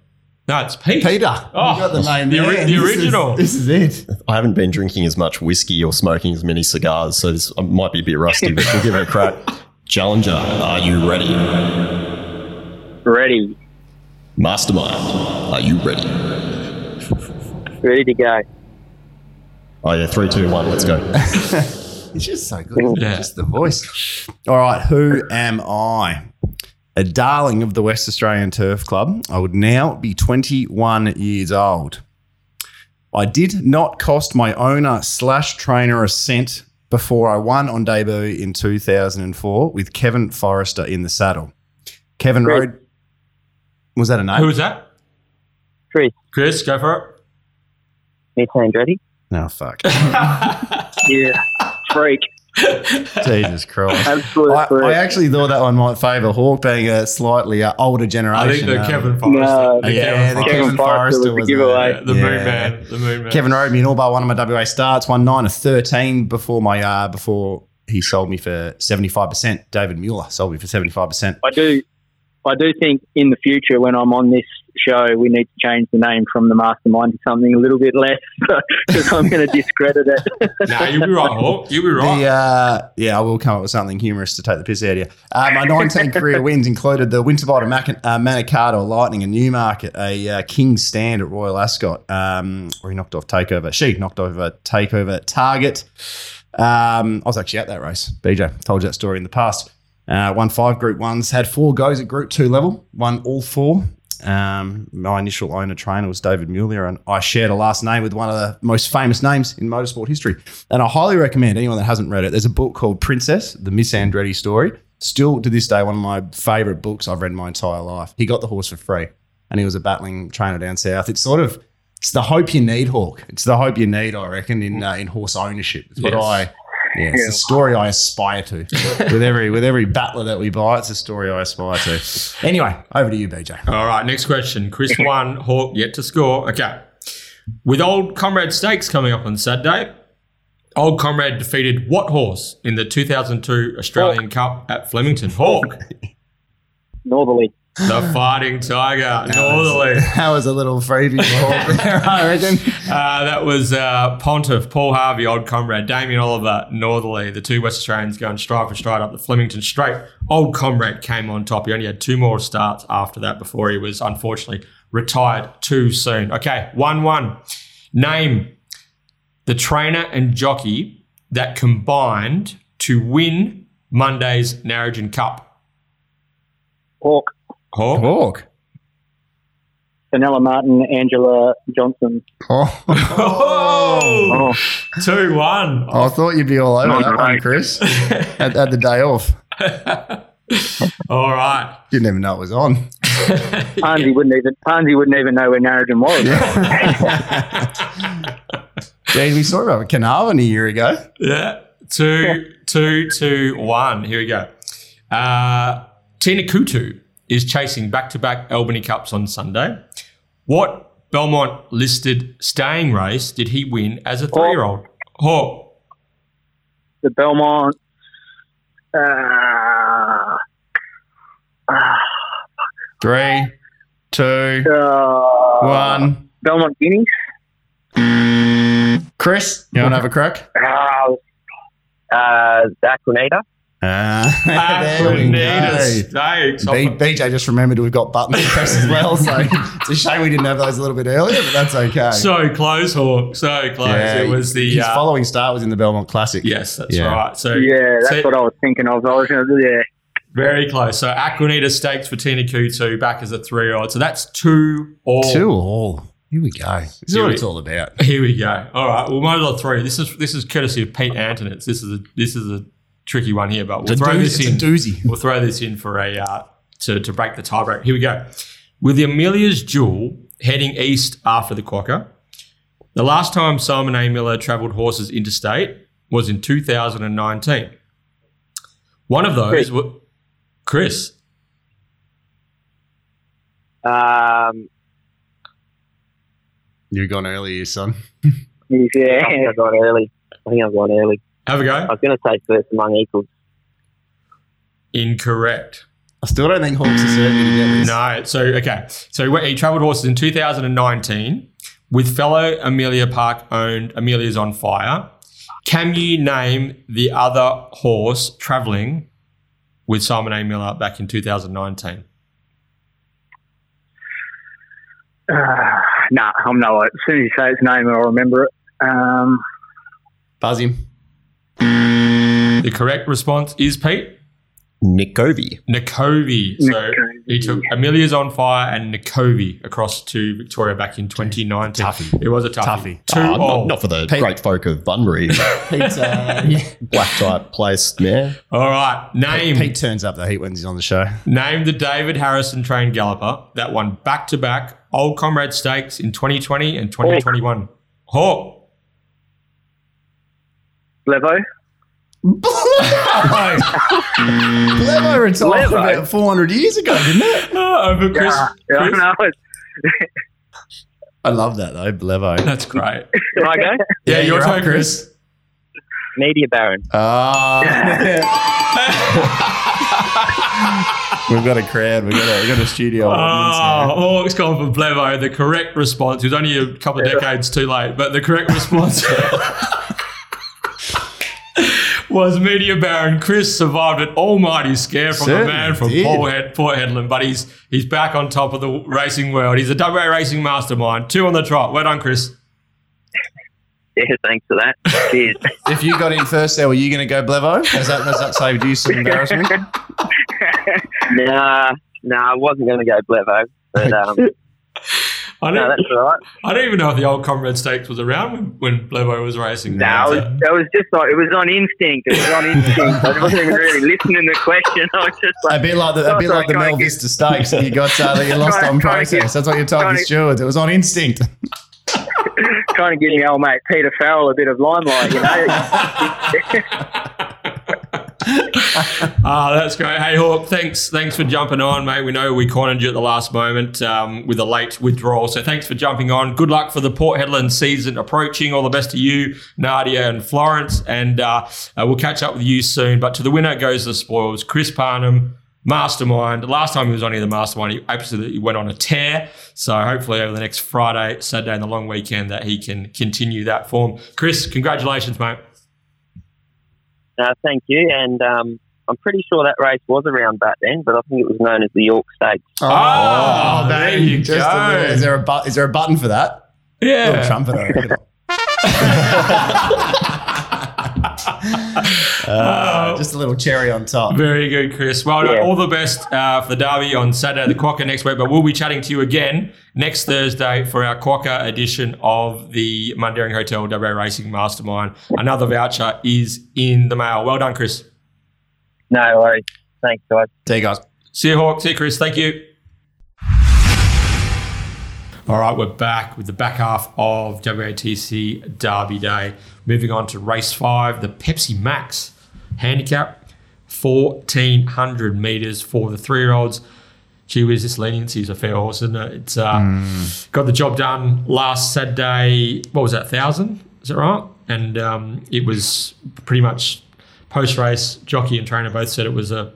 No, it's Pete. Peter. Oh, you got the name the there. ori- the This is- original. This is, it. I haven't been drinking as much whiskey or smoking as many cigars, so this might be a bit rusty, but we'll give it a crack. Challenger, are you ready? Ready, Mastermind, are you ready? ready to go. Oh yeah, three, two, one, let's go. It's just so good. Yeah. Just the voice. All right. Who am I? A darling of the West Australian Turf Club. I would now be 21 years old. I did not cost my owner slash trainer a cent before I won on debut in 2004 with Kevin Forrester in the saddle. Kevin Great. Road. Was that a name? Who was that? Chris, Chris, go for me team's ready. No, fuck. Yeah, freak. Jesus Christ. Absolute I. I actually thought that one might favour Hawk being a slightly uh, older generation. I think the um, Kevin Forrester. No. the Yeah, the Kevin, Kevin Forrester. Kevin Forrester was the giveaway. Yeah, the Yeah. Moon Man. The Moon Man. Kevin rode me in all bar one of my WA starts, won nine of thirteen before my uh, before he sold me for seventy five percent. David Mueller sold me for seventy five percent. I do, I do think in the future when I'm on this show, we need to change the name from the Mastermind to something a little bit less because I'm going to discredit it. No, you'll be right, Hawk. You'll be right. The, uh, yeah, I will come up with something humorous to take the piss out of you. Uh, my 19 career wins included the Winterbottom Mac- uh, Manikato Lightning in Newmarket, a uh, King's Stand at Royal Ascot, um, where he knocked off Takeover. She knocked over Takeover Target. Um, I was actually at that race. BJ told you that story in the past. Uh, won five Group Ones, had four goes at Group Two level, won all four. Um, my initial owner trainer was David Mueller, and I shared a last name with one of the most famous names in motorsport history. And I highly recommend anyone that hasn't read it. There's a book called Princess: The Miss Andretti Story. Still to this day, one of my favorite books I've read my entire life. He got the horse for free, and he was a battling trainer down south. It's sort of it's the hope you need, Hawk. It's the hope you need, I reckon, in uh, in horse ownership. It's what Yes. I. Yeah, it's a story I aspire to. with every with every battler that we buy, it's a story I aspire to. Anyway, over to you, BJ. All right, next question. Chris one, Hawk yet to score. Okay. With Old Comrade Stakes coming up on Saturday, Old Comrade defeated what horse in the 2002 Australian Cup at Flemington? Hawk, Northerly. The Fighting Tiger, Northerly. That was a little freebie for Hawk there, I reckon. Uh, that was uh, Pontiff, Paul Harvey, Old Comrade, Damien Oliver, Northerly, the two West Australians going stride for stride up the Flemington Straight. Old Comrade came on top. He only had two more starts after that before he was unfortunately retired too soon. Okay, 1 1. Name the trainer and jockey that combined to win Monday's Narrogin Cup. Hawk. Hawk? Hawk. Fenella Martin, Angela Johnson. Oh. Oh, 2 1. I thought you'd be all over Not that one. Chris. had, had the day off. All right. Didn't even know it was on. Pansy wouldn't even Pansy wouldn't even know where Narrogin was. Jeez, we saw about Carnarvon a year ago. Yeah. Two, two, two, one. Here we go. Uh, Tina Kutu is chasing back to back Albany Cups on Sunday. What Belmont listed staying race did he win as a three year old? Hawk. The Belmont. Uh, uh, Three, two, uh, one. Belmont Guineas. Chris, you want to have a crack? Uh, uh, Aquanita. Uh, there we Aquanita go. Stakes. B- BJ just remembered we've got buttons to press as well, so it's a shame we didn't have those a little bit earlier, but that's okay. So close, Hawk. So close. Yeah, it was the. his Uh, following start was in the Belmont Classic. yes, that's Yeah. right. So Yeah, that's so- what I was thinking of. I was going to do. Yeah. Very close. So Aquanita Stakes for Tina Q2 back as a three year old. So that's two all. Two all. Here we go. This is what it's all about. Here we go. All right. Well, might as well throw. This is this is courtesy of Pete Anthonisz. This is a this is a tricky one here, but we'll It's throw doozy- this in. it's a doozy. We'll throw this in for a uh, to to break the tiebreak. Here we go. With the Amelia's Jewel heading east after the Quokka, the last time Simon A. Miller travelled horses interstate was in 2019. One of those, Chris. wa- Chris. Um, You've gone earlier, son. I Yeah. think I've gone early. I think I've gone early. Have a go. I was going to say first among equals. Incorrect. I still don't think Hawks are certain to get this. No. So okay. So he, he travelled horses in 2019 with fellow Amelia Park owned Amelia's on Fire. Can you name the other horse travelling with Simon A. Miller back in 2019? Uh, nah, I'm no. As soon as you say its name, I'll remember it. Um, Buzz him. The correct response is Pete Nick Covey. Nicovi. So Nicovi. he took Amelia's on Fire and Nicovi across to Victoria back in 2019. Toughie. It was a toughie. Toughie. Two Ah, not, not for the Pete- great folk of Bunbury. Pete, uh, yeah. Black type placed mare. All right. Name Pete turns up the heat when he's on the show. Name the David Harrison trained galloper that won back to back Old Comrade Stakes in 2020 and 2021. Hawk. Levo. Blevo. Blevo retired Blevo? about 400 years ago, didn't it? Oh, over Chris. Yeah, yeah, I Chris? know. It's- I love that though, Blevo. That's great. Can I go? Yeah, your you're turn, up, Chris. Media Baron. Ah. We've got a crowd. We've got a, we've got a studio Oh, oh, it's gone for Blevo. The correct response. He was only a couple of decades too late, but the correct response was Media Baron. Chris survived an almighty scare from the man from did. Port, Head, Port Hedland, but he's he's back on top of the racing world. He's a WA racing mastermind. Two on the trot. Well done, Chris. Yeah, thanks for that. Cheers. If you got in first there, were you going to go Blevo? Has that, has that saved you some embarrassment? nah, nah, I wasn't going to go Blevo, but um, I don't, that's all right. I don't even know if the old Comrade Stakes was around when, when Blevo was racing. No, it was, it was just like it was on instinct. It was on instinct. I wasn't even really listening to the question. I was just A like, bit like the, a bit like the can I Mel get- Vista Stakes. You got uh, that you lost Trying- on trying to get- process. That's what you told trying the to- stewards. It was on instinct. trying to give me old mate Peter Farrell a bit of limelight, you know. Ah, that's great. Hey, Hawk, thanks, thanks for jumping on, mate. We know we cornered you at the last moment um, with a late withdrawal, so thanks for jumping on. Good luck for the Port Hedland season approaching. All the best to you, Nadia and Florence, and uh, uh, we'll catch up with you soon. But to the winner goes the spoils. Chris Parnham, Mastermind. Last time he was on here, the Mastermind, he absolutely went on a tear. So hopefully over the next Friday, Saturday, and the long weekend, that he can continue that form. Chris, congratulations, mate. No, thank you. And um, I'm pretty sure that race was around back then, but I think it was known as the York Stakes. Oh, there you Just a go. little- is there a bu- is there a button for that? Little Yeah. trumpeter. Oh. Uh, just a little cherry on top. Very good, Chris. Well done. Yeah. All the best uh, for the derby on Saturday, the Quokka next week. But we'll be chatting to you again next Thursday for our Quokka edition of the Mundaring Hotel WA Racing Mastermind. Another voucher is in the mail. Well done, Chris. No worries. Thanks, guys. See you guys. See you, Hawk. See you, Chris. Thank you. All right, we're back with the back half of WATC Derby Day. Moving on to race five, the Pepsi Max handicap, 1400 meters for the three year olds. Gee whiz, this leniency is a fair horse, isn't it? It's uh, got the job done last Saturday. What was that, 1,000? Is that right? And um, it was pretty much post race, jockey and trainer both said it was a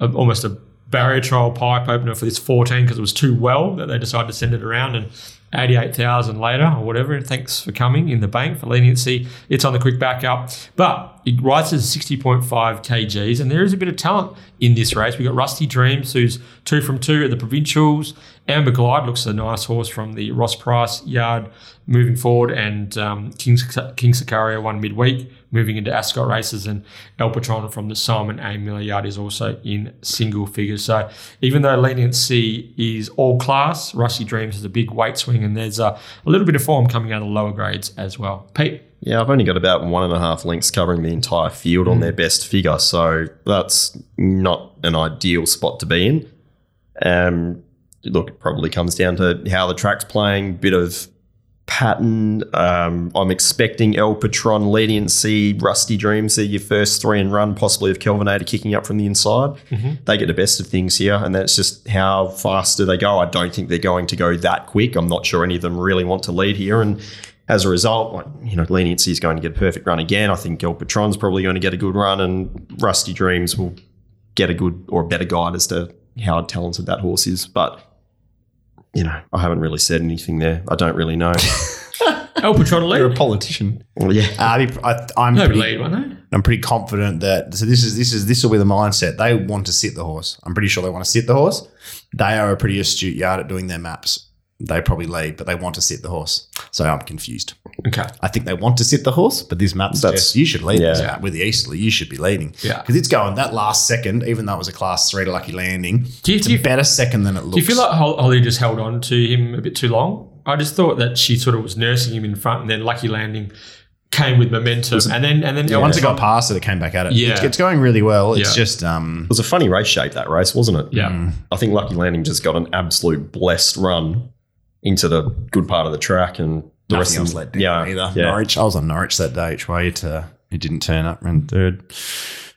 a, almost a barrier trial pipe opener for this 14 because it was too well that they decided to send it around and 88,000 later or whatever. Thanks for coming in the bank for leniency. It's on the quick backup, but it rides as 60.5 kgs and there is a bit of talent in this race. We've got Rusty Dreams who's two from two at the provincials. Amber Glide looks a nice horse from the Ross Price yard moving forward and um, King, King Sicario won midweek moving into Ascot races and El Patron from the Simon A. Miller yard is also in single figures. So even though leniency is all class, Rusty Dreams has a big weight swing and there's a, a little bit of form coming out of the lower grades as well. Pete, Yeah, I've only got about one and a half links covering the entire field on their best figure, so that's not an ideal spot to be in. Um, look, it probably comes down to how the track's playing, bit of pattern. Um, I'm expecting El Patron, Leniency, Rusty Dreams. They're your first three and run, possibly of Kelvinator kicking up from the inside. They get the best of things here, and that's just how fast do they go. I don't think they're going to go that quick. I'm not sure any of them really want to lead here, and as a result, like, you know, Leniency is going to get a perfect run again. I think El Patron's probably going to get a good run, and Rusty Dreams will get a good or a better guide as to how talented that horse is. But you know, I haven't really said anything there. I don't really know. El Patron You're a politician. well, yeah, Uh, I, I'm No pretty, lead, won't they? I'm pretty confident that so this is this is this will be the mindset they want to sit the horse. I'm pretty sure they want to sit the horse. They are a pretty astute yard at doing their maps. They probably lead, but they want to sit the horse. So I'm confused. Okay. I think they want to sit the horse, but this map That's- suggests you should lead. yeah. this map. With the Easterly, you should be leading. Yeah. Because it's going that last second, even though it was a class three to lucky landing, Do you, it's do you, a better second than it looks. do you feel like Holly just held on to him a bit too long? I just thought that she sort of was nursing him in front and then Lucky Landing came with momentum and then and then Yeah, once it got past it, it came back at it. Yeah. It's, it's going really well. It's Yeah. just um it was a funny race shape that race, wasn't it? Yeah. I think Lucky Landing just got an absolute blessed run into the good part of the track, and the nothing rest else of let down yeah, either. yeah. Norwich. I was on Norwich that day each way to It didn't turn up in third.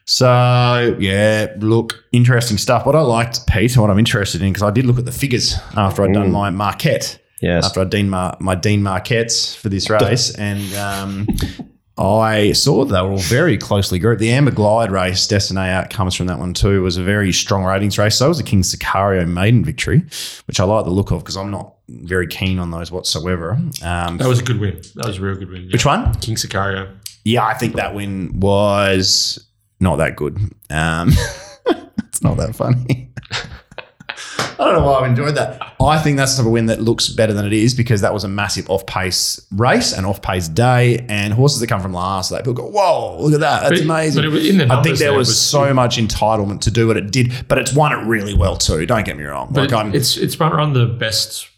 So yeah, look, interesting stuff. What I liked, Pete, and what I'm interested in, because I did look at the figures after I'd done my Marquette. Yes. After I'd done my, my Dean Marquettes for this race, and um, I saw that they were all very closely grouped. The Amber Glide race, Destiny outcomes from that one too, was a very strong ratings race. So it was the King Sicario maiden victory, which I like the look of because I'm not very keen on those whatsoever. Um, That was a good win. That was a real good win. yeah. which one? King Sicario. Yeah, I think that win was not that good. Um, it's not that funny. I don't know why I've enjoyed that. I think that's the type of win that looks better than it is because that was a massive off pace race and off pace day. And horses that come from last, they people go, "Whoa, look at that! That's But- amazing." but it was in the I think there was, was- so much entitlement to do what it did, but it's won it really well too. Don't get me wrong. But like I'm, it's it's run around the best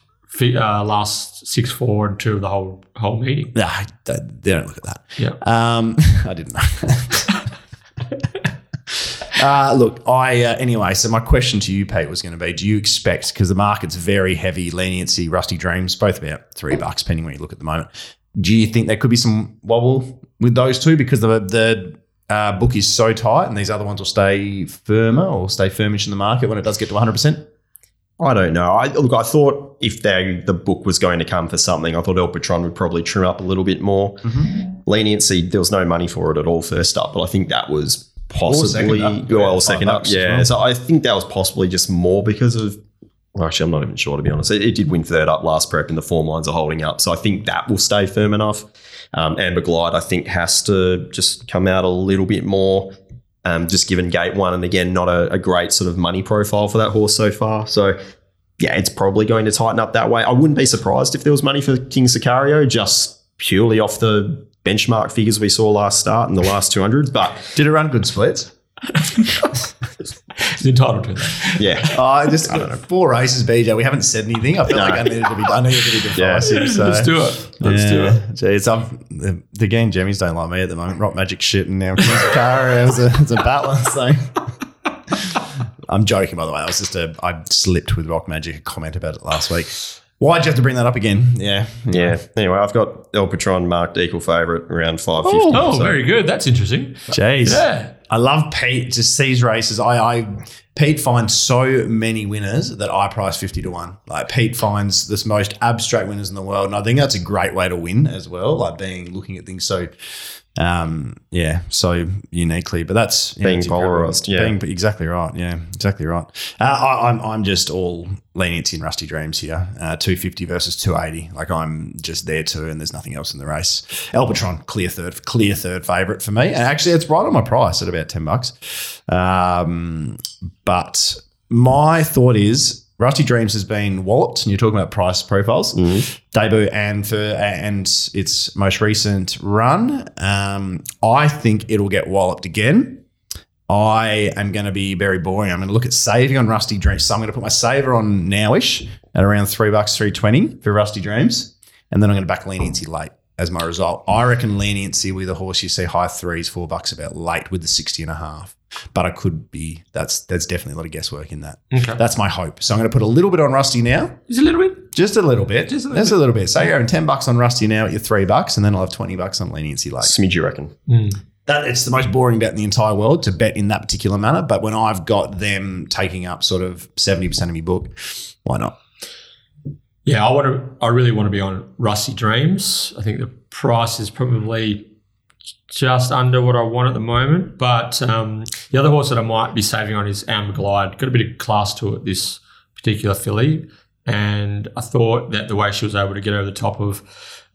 uh, last six, four, and two of the whole whole meeting. nah, they they don't look at that. Yeah. Um, I didn't know. uh, look, I uh, anyway. So my question to you, Pete, was going to be: Do you expect because the market's very heavy leniency, rusty dreams, both about three bucks, depending where you look at the moment. Do you think there could be some wobble with those two because the the uh, book is so tight, and these other ones will stay firmer or stay firmish in the market when it does get to one hundred percent? I don't know. I look. I thought if they the book was going to come for something, I thought El Patron would probably trim up a little bit more. Leniency. There was no money for it at all first up, but I think that was possibly second up. well Yeah, second up. Yeah. well. So I think that was possibly just more because of. Well, actually, I'm not even sure to be honest. It, it did win third up last prep, and the form lines are holding up. So I think that will stay firm enough. Um, Amber Glide, I think, has to just come out a little bit more. Um, just given gate one, and again, not a, a great sort of money profile for that horse so far. So yeah, it's probably going to tighten up that way. I wouldn't be surprised if there was money for King Sicario, just purely off the benchmark figures we saw last start in the last 200s. But Did it run good splits? He's entitled to that. yeah, Oh, I just four races, BJ. We haven't said anything. I feel No. like I needed to be. I needed to be Yeah. divisive. so. Let's do it. Let's do it. Jeez, I'm, the, the game Jemmys don't like me at the moment. Rock magic shit, and now King's car. It was a, it's a battler. So I'm joking, by the way. I was just a I slipped with rock magic a comment about it last week. Why'd you have to bring that up again? Yeah, yeah. Anyway, I've got El Patron marked equal favourite around 550. Oh, so- very good. That's interesting. Jeez. Yeah. I love Pete. Just sees races. I, I Pete finds so many winners that I price fifty to one. Like Pete finds this most abstract winners in the world, and I think that's a great way to win as well. Like being looking at things so, um, yeah, so uniquely. But that's Being it's polarised, yeah. Being exactly right. Yeah, exactly right. Uh, I, I'm I'm just all leniency and rusty dreams here. Uh, two fifty versus two eighty. Like I'm just there too, and there's nothing else in the race. El Patron, clear third, clear third favorite for me. And actually, it's right on my price at about ten bucks. Um, but my thought is. Rusty Dreams has been walloped, and you're talking about price profiles debut and for and its most recent run. Um, I think it'll get walloped again. I am going to be very boring. I'm going to look at saving on Rusty Dreams. So I'm going to put my saver on nowish at around three bucks, three twenty for Rusty Dreams, and then I'm going to back leniency late as my result. I reckon leniency with a horse you see high threes, four bucks about late with the 60 and a half. But I could be that's there's definitely a lot of guesswork in that. Okay. That's my hope. So I'm going to put a little bit on Rusty now. Just a little bit. Just a little bit. Just Just a a little little, bit. So you're having 10 bucks on Rusty now at your three bucks, and then I'll have 20 bucks on leniency late. Smidge, you reckon? Hmm. That it's the most boring bet in the entire world to bet in that particular manner. But when I've got them taking up sort of 70% of my book, why not? Yeah, I want to. I really want to be on Rusty Dreams. I think the price is probably just under what I want at the moment. But um, the other horse that I might be saving on is Amber Glide. Got a bit of class to it this particular filly, and I thought that the way she was able to get over the top of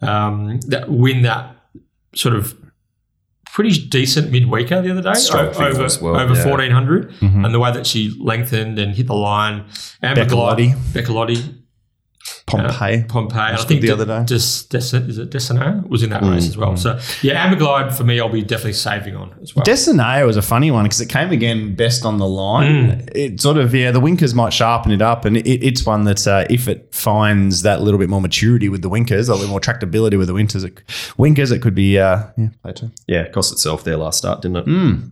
um, that win that sort of pretty decent midweeker the other day over well, over yeah. 1400 Mhm. and the way that she lengthened and hit the line Amber Glide Beccalotti. Beccalotti Pompeii. Pompeii. I think the the other day. Des, Des, is it Desanea was in that race as well. So yeah, Amber Glide for me, I'll be definitely saving on as well. Desineo was a funny one because it came again best on the line. It sort of, yeah, the winkers might sharpen it up. And it, it's one that uh, if it finds that little bit more maturity with the winkers, a little more tractability with the winters, it, winkers, it could be, uh, yeah, play too. Yeah, cost itself their last start, didn't it? Mm.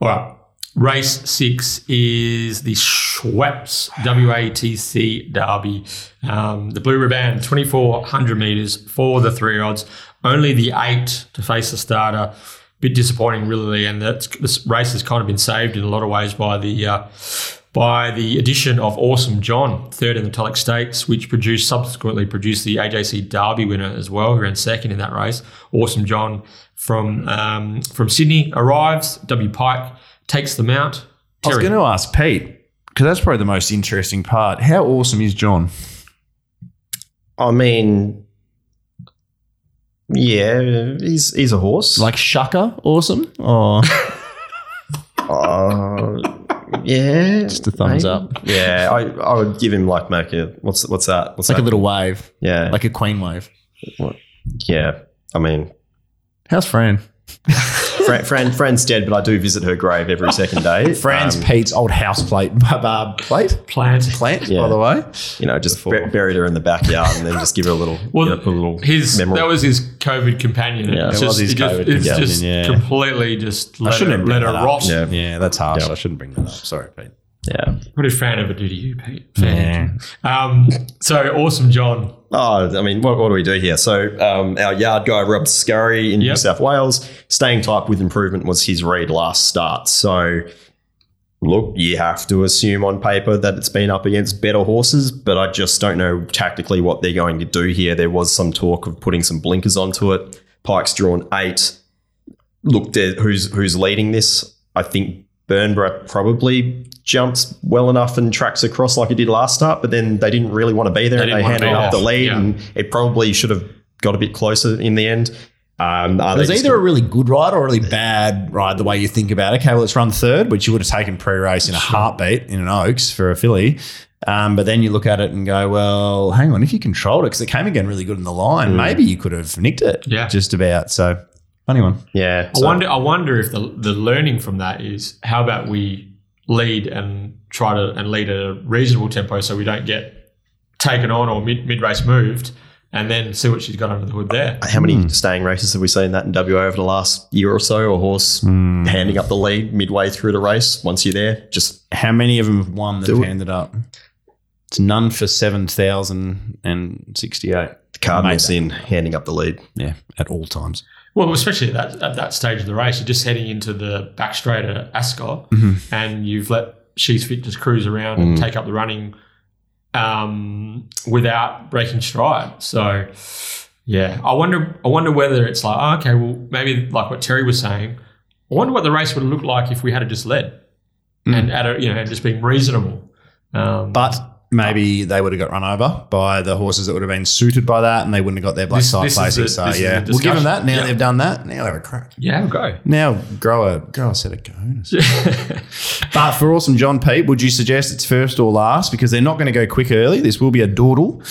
All right. Race six is the Schweppes WATC Derby. Um, the Blue Ribbon, 2,400 metres for the three odds. Only the eight to face the starter. bit disappointing, really. And this race has kind of been saved in a lot of ways by the uh, by the addition of Awesome John, third in the Metallic Stakes, which produced subsequently produced the AJC Derby winner as well, who ran second in that race. Awesome John from um, from Sydney arrives. W Pike takes the mount. I was going to ask Pete because that's probably the most interesting part. How awesome is John? I mean, yeah, he's he's a horse. Like Shaka, awesome, or uh, yeah, Just a thumbs up. Yeah, I, I would give him like make a what's what's that? What's like a little wave, yeah, like a queen wave. yeah. I mean, How's Fran? Fran, Fran Fran's dead, but I do visit her grave every second day. Fran's Um, Pete's old house plate, uh, plate plant. plant, Yeah. by the way. you know, just bur- buried her in the backyard and then just give her a little, Well, you know, put a little his memory. that was his COVID companion. Yeah, it's it was just, his it just, COVID it's companion, just yeah. completely just I let shouldn't her, have bring let her rot. Yeah. Yeah, that's harsh. Yeah. I shouldn't bring that up. Sorry, Pete. yeah. What did Fran ever do to you, Pete? Um, so awesome, John. Oh, I mean, what, what do we do here? So, um, our yard guy, Rob Scurry in New South Wales, staying type with improvement was his read last start. So, look, you have to assume on paper that it's been up against better horses, but I just don't know tactically what they're going to do here. There was some talk of putting some blinkers onto it. Pike's drawn eight. Look, there- who's who's leading this? I think Burnborough probably jumps well enough and tracks across like he did last start, but then they didn't really want to be there. They and they handed up there. the lead, Yeah. and it probably should have got a bit closer in the end. Um, It was just either a really good ride or a really bad ride, the way you think about it. Okay, well, it's run third, which you would have taken pre race in a heartbeat in an Oaks for a filly. Um, but then you look at it and go, well, hang on, if you controlled it, because it came again really good in the line, maybe you could have nicked it. Yeah. Just about. So, funny one. yeah. I so- wonder. I wonder if the the learning from that is how about we lead and try to and lead at a reasonable tempo so we don't get taken on or mid mid race moved, and then see what she's got under the hood there. How many hmm. staying races have we seen that in WA over the last year or so? A horse hmm. handing up the lead midway through the race. Once you're there, just How many of them have won that Do have it. handed up? It's none for 7,068. the Cardinals in handing up the lead. Yeah, at all times. Well, especially at that, at that stage of the race, you're just heading into the back straight at Ascot, and you've let She's Fit just cruise around and take up the running um, without breaking stride. So, yeah, I wonder. I wonder whether it's like, oh, okay, well, maybe like what Terry was saying. I wonder what the race would look like if we had just led and at a, you know, and just being reasonable. Um, But maybe they would have got run over by the horses that would have been suited by that and they wouldn't have got their black This- side this placing. the- so, yeah, we'll give them that. Now Yeah. they've done that. Now they're a crack. yeah, have a go. Now grow a grow a set of cones. but for awesome John Pete, would you suggest it's first or last? Because they're not going to go quick early. This will be a doodle.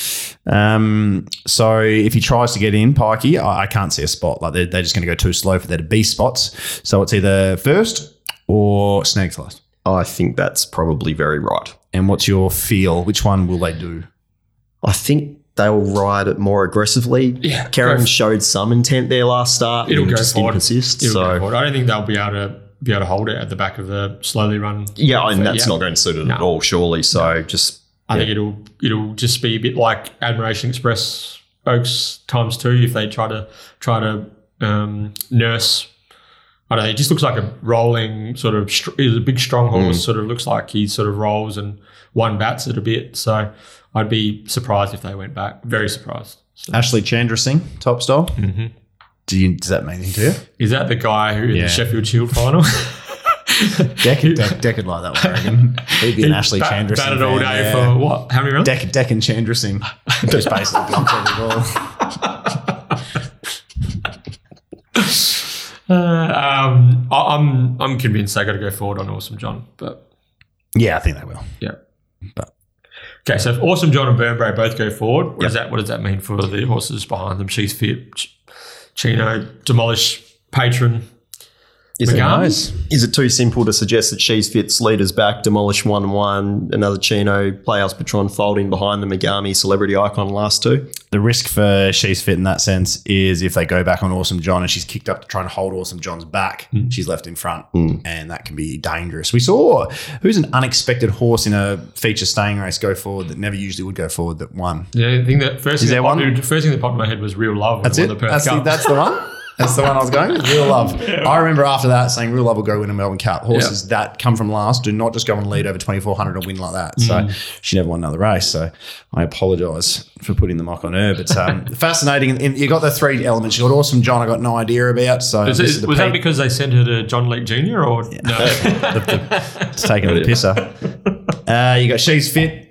Um, so if he tries to get in, Pikey, I, I can't see a spot. Like they're, they're just going to go too slow for there to be spots. So it's either first or snags last. I think that's probably very right. And what's your feel? Which one will they do? I think they'll ride it more aggressively. Yeah, Karen showed some intent there last start. It'll go just forward. persist. It'll go so forward. I don't think they'll be able to be able to hold it at the back of the slowly run. yeah, and that's Yeah. not going to suit it No. at all. Surely. So just I think it'll it'll just be a bit like Admiration Express Oaks times two if they try to try to um, nurse. I don't know. It just looks like a rolling sort of. Str- he's a big strong horse. Mm. Sort of looks like he sort of rolls and one bats it a bit. So I'd be surprised if they went back. Very surprised. So, Ashley Chandrasinghe, top style. Mm-hmm. Do you, does that mean anything to you? is that the guy who in the Sheffield Shield final? Deck, Deck, Deck would like that one, I reckon. He'd be an Ashley Bat- Chandrasinghe. batted all fan, day yeah. for what? How many runs? Deck, Deck and Chandra Singh. Just basically blocks every ball. Uh, um, I, I'm I'm convinced they got to go forward on Awesome John, but Yeah, I think they will. yeah. But- okay, so if Awesome John and Burnbrae both go forward, what does that what does that mean for the horses behind them? She's fit, Chino, demolish, patron. Is it, Nice. is it too simple to suggest that she's fits leaders back, demolish one one, another Chino, Playhouse Patron folding behind the Megami celebrity icon last two? The risk for She's Fit in that sense is if they go back on Awesome John and she's kicked up to try and hold Awesome John's back, hmm. she's left in front. Hmm. And that can be dangerous. We saw who's an unexpected horse in a feature staying race go forward that never usually would go forward that won. Yeah, I think that first Is thing there that, popped, one? first thing that popped in my head was real love. when That's won it. The Perth That's the, that's the one. That's the one I was going with. Real love. I remember after that saying Real love will go win a Melbourne Cup. Horses that come from last do not just go and lead over 2,400 and win like that. So she never won another race. So I apologise for putting the mock on her. But um, fascinating. And you got the three elements. You got Awesome John, I got no idea about. So Is this it- is the was that peak. because they sent her to John Leake Jr. or no? It's taking the pisser. Uh, you got She's Fit.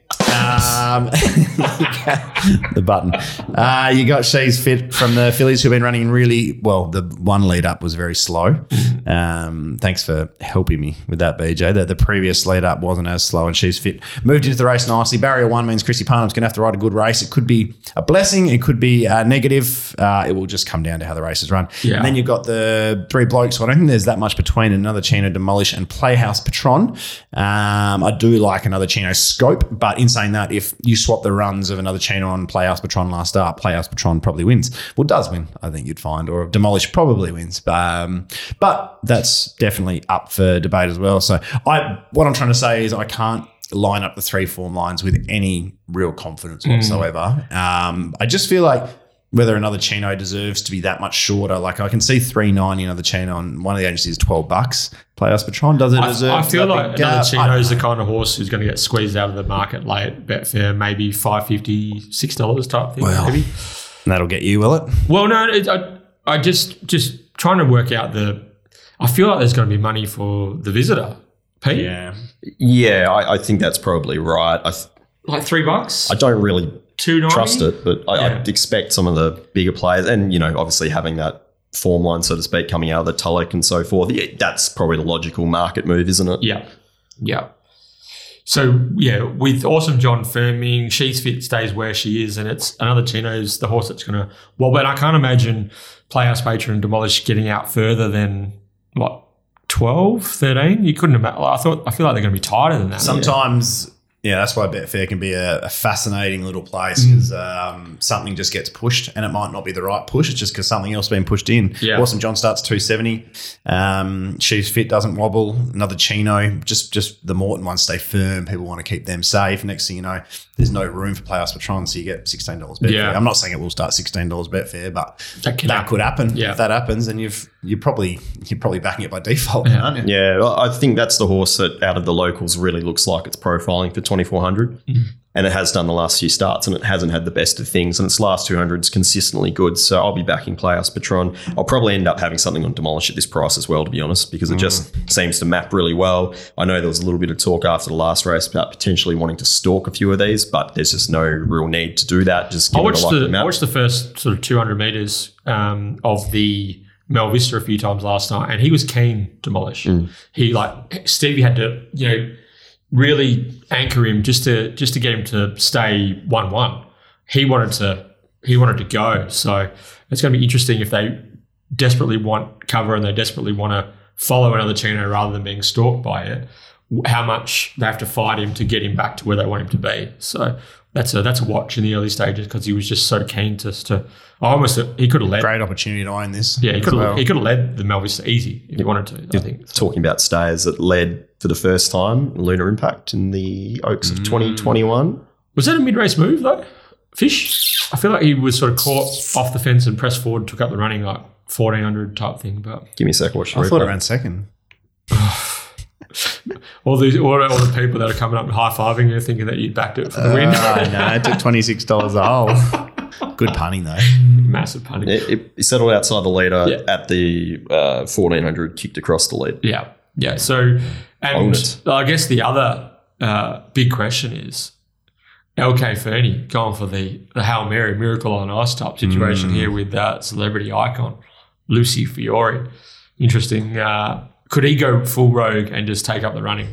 Um, the button. Uh, you got She's Fit from the Phillies who've been running really well. The one lead up was very slow. Um, thanks for helping me with that, BJ. The, the previous lead up wasn't as slow, and She's Fit moved into the race nicely. Barrier one means Chrissy Parnham's going to have to ride a good race. It could be a blessing, it could be a negative. Uh, it will just come down to how the race is run. Yeah. And then you've got the three blokes. I don't think there's that much between another Chino Demolish and Playhouse Patron. Um, I do like another Chino Scope, but in saying that, if you swap the runs of another chain on play Patron last start, Playhouse Patron probably wins. Well, does win, I think you'd find, or Demolish probably wins. Um, but that's definitely up for debate as well. So I, what I'm trying to say is I can't line up the three form lines with any real confidence whatsoever. Um, I just feel like whether another Chino deserves to be that much shorter. Like I can see three ninety another Chino on one of the agencies twelve bucks. Playhouse Patron does it I, deserve? I feel like big another gap? Chino is the kind of horse who's going to get squeezed out of the market late. Betfair, maybe five fifty, six dollars type thing. Well. maybe. That'll get you, will it? Well, no, it, I, I just just trying to work out the. I feel like there's going to be money for the visitor. Pete, Yeah. Yeah, I, I think that's probably right. I, th- like three bucks, I don't really two ninety. trust it, but I, Yeah. I'd expect some of the bigger players, and you know, obviously having that form line, so to speak, coming out of the Tulloch and so forth. Yeah, that's probably the logical market move, isn't it? Yeah, yeah. So yeah, with awesome John firming, she's fit, stays where she is, and it's another Chino's the horse that's going to. Well, but I can't imagine Playhouse Patron and Demolish getting out further than what 12, 13? You couldn't imagine. I thought I feel like they're going to be tighter than that. Sometimes, yeah, that's why Betfair can be a, a fascinating little place Mm. because um, something just gets pushed and it might not be the right push. It's just because something else been pushed in. Yeah. Awesome John starts 270. Um, She's Fit doesn't wobble. Another Chino. Just just the Morton ones stay firm. People want to keep them safe. Next thing you know, there's no room for Playhouse Patron, so you get $16 Betfair. Yeah. I'm not saying it will start $16 Betfair, but That that happen. could happen. Yeah. If that happens, and you've you're probably you're probably backing it by default, Yeah. aren't you? Yeah, I think that's the horse that out of the locals really looks like it's profiling for 2400. And it has done the last few starts and it hasn't had the best of things. And its last 200 is consistently good. So I'll be backing Playhouse Patron. I'll probably end up having something on Demolish at this price as well, to be honest, because it just seems to map really well. I know there was a little bit of talk after the last race about potentially wanting to stalk a few of these, but there's just no real need to do that. Just I give it a watched likely the I watched the first sort of 200 meters um, of the Mel Vista a few times last night, and he was keen to demolish. Mm. He like Stevie had to you know really anchor him just to just to get him to stay one one. He wanted to he wanted to go. So it's going to be interesting if they desperately want cover and they desperately want to follow another Chino rather than being stalked by it. How much they have to fight him to get him back to where they want him to be. So that's a that's a watch in the early stages because he was just so keen to to I almost he could have led. Great opportunity to own this. Yeah, he could have well. he could have led the Melvis easy if he wanted to. I think. Talking about stayers that led for the first time Lunar Impact in the Oaks of 2021. Mm. Was that a mid race move though? Fish? I feel like he was sort of caught off the fence and pressed forward, took up the running like fourteen hundred type thing. But Give me a sec. Watch the I thought replay. it ran second. all the all, all the people that are coming up and high fiving you, thinking that you backed it for the win. Uh, no, it took twenty six dollars a hole. Good punning though. Massive punting. It, it, it settled outside the leader Yeah. at the uh, 1400, kicked across the lead. Yeah, yeah. So, and it. I guess the other uh, big question is LK Fernie going for the the Hail Mary miracle on ice type situation Mm. here with uh, celebrity icon Lucy Fiore. Interesting. Uh, could he go full rogue and just take up the running?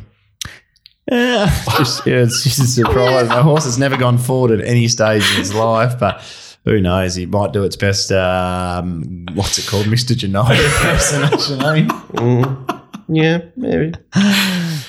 Yeah, just, yeah, it's just a surprise. The horse has never gone forward at any stage in his life, but who knows? He might do its best. Um, what's it called, Mister Genoa impersonation? I mean, Yeah, maybe.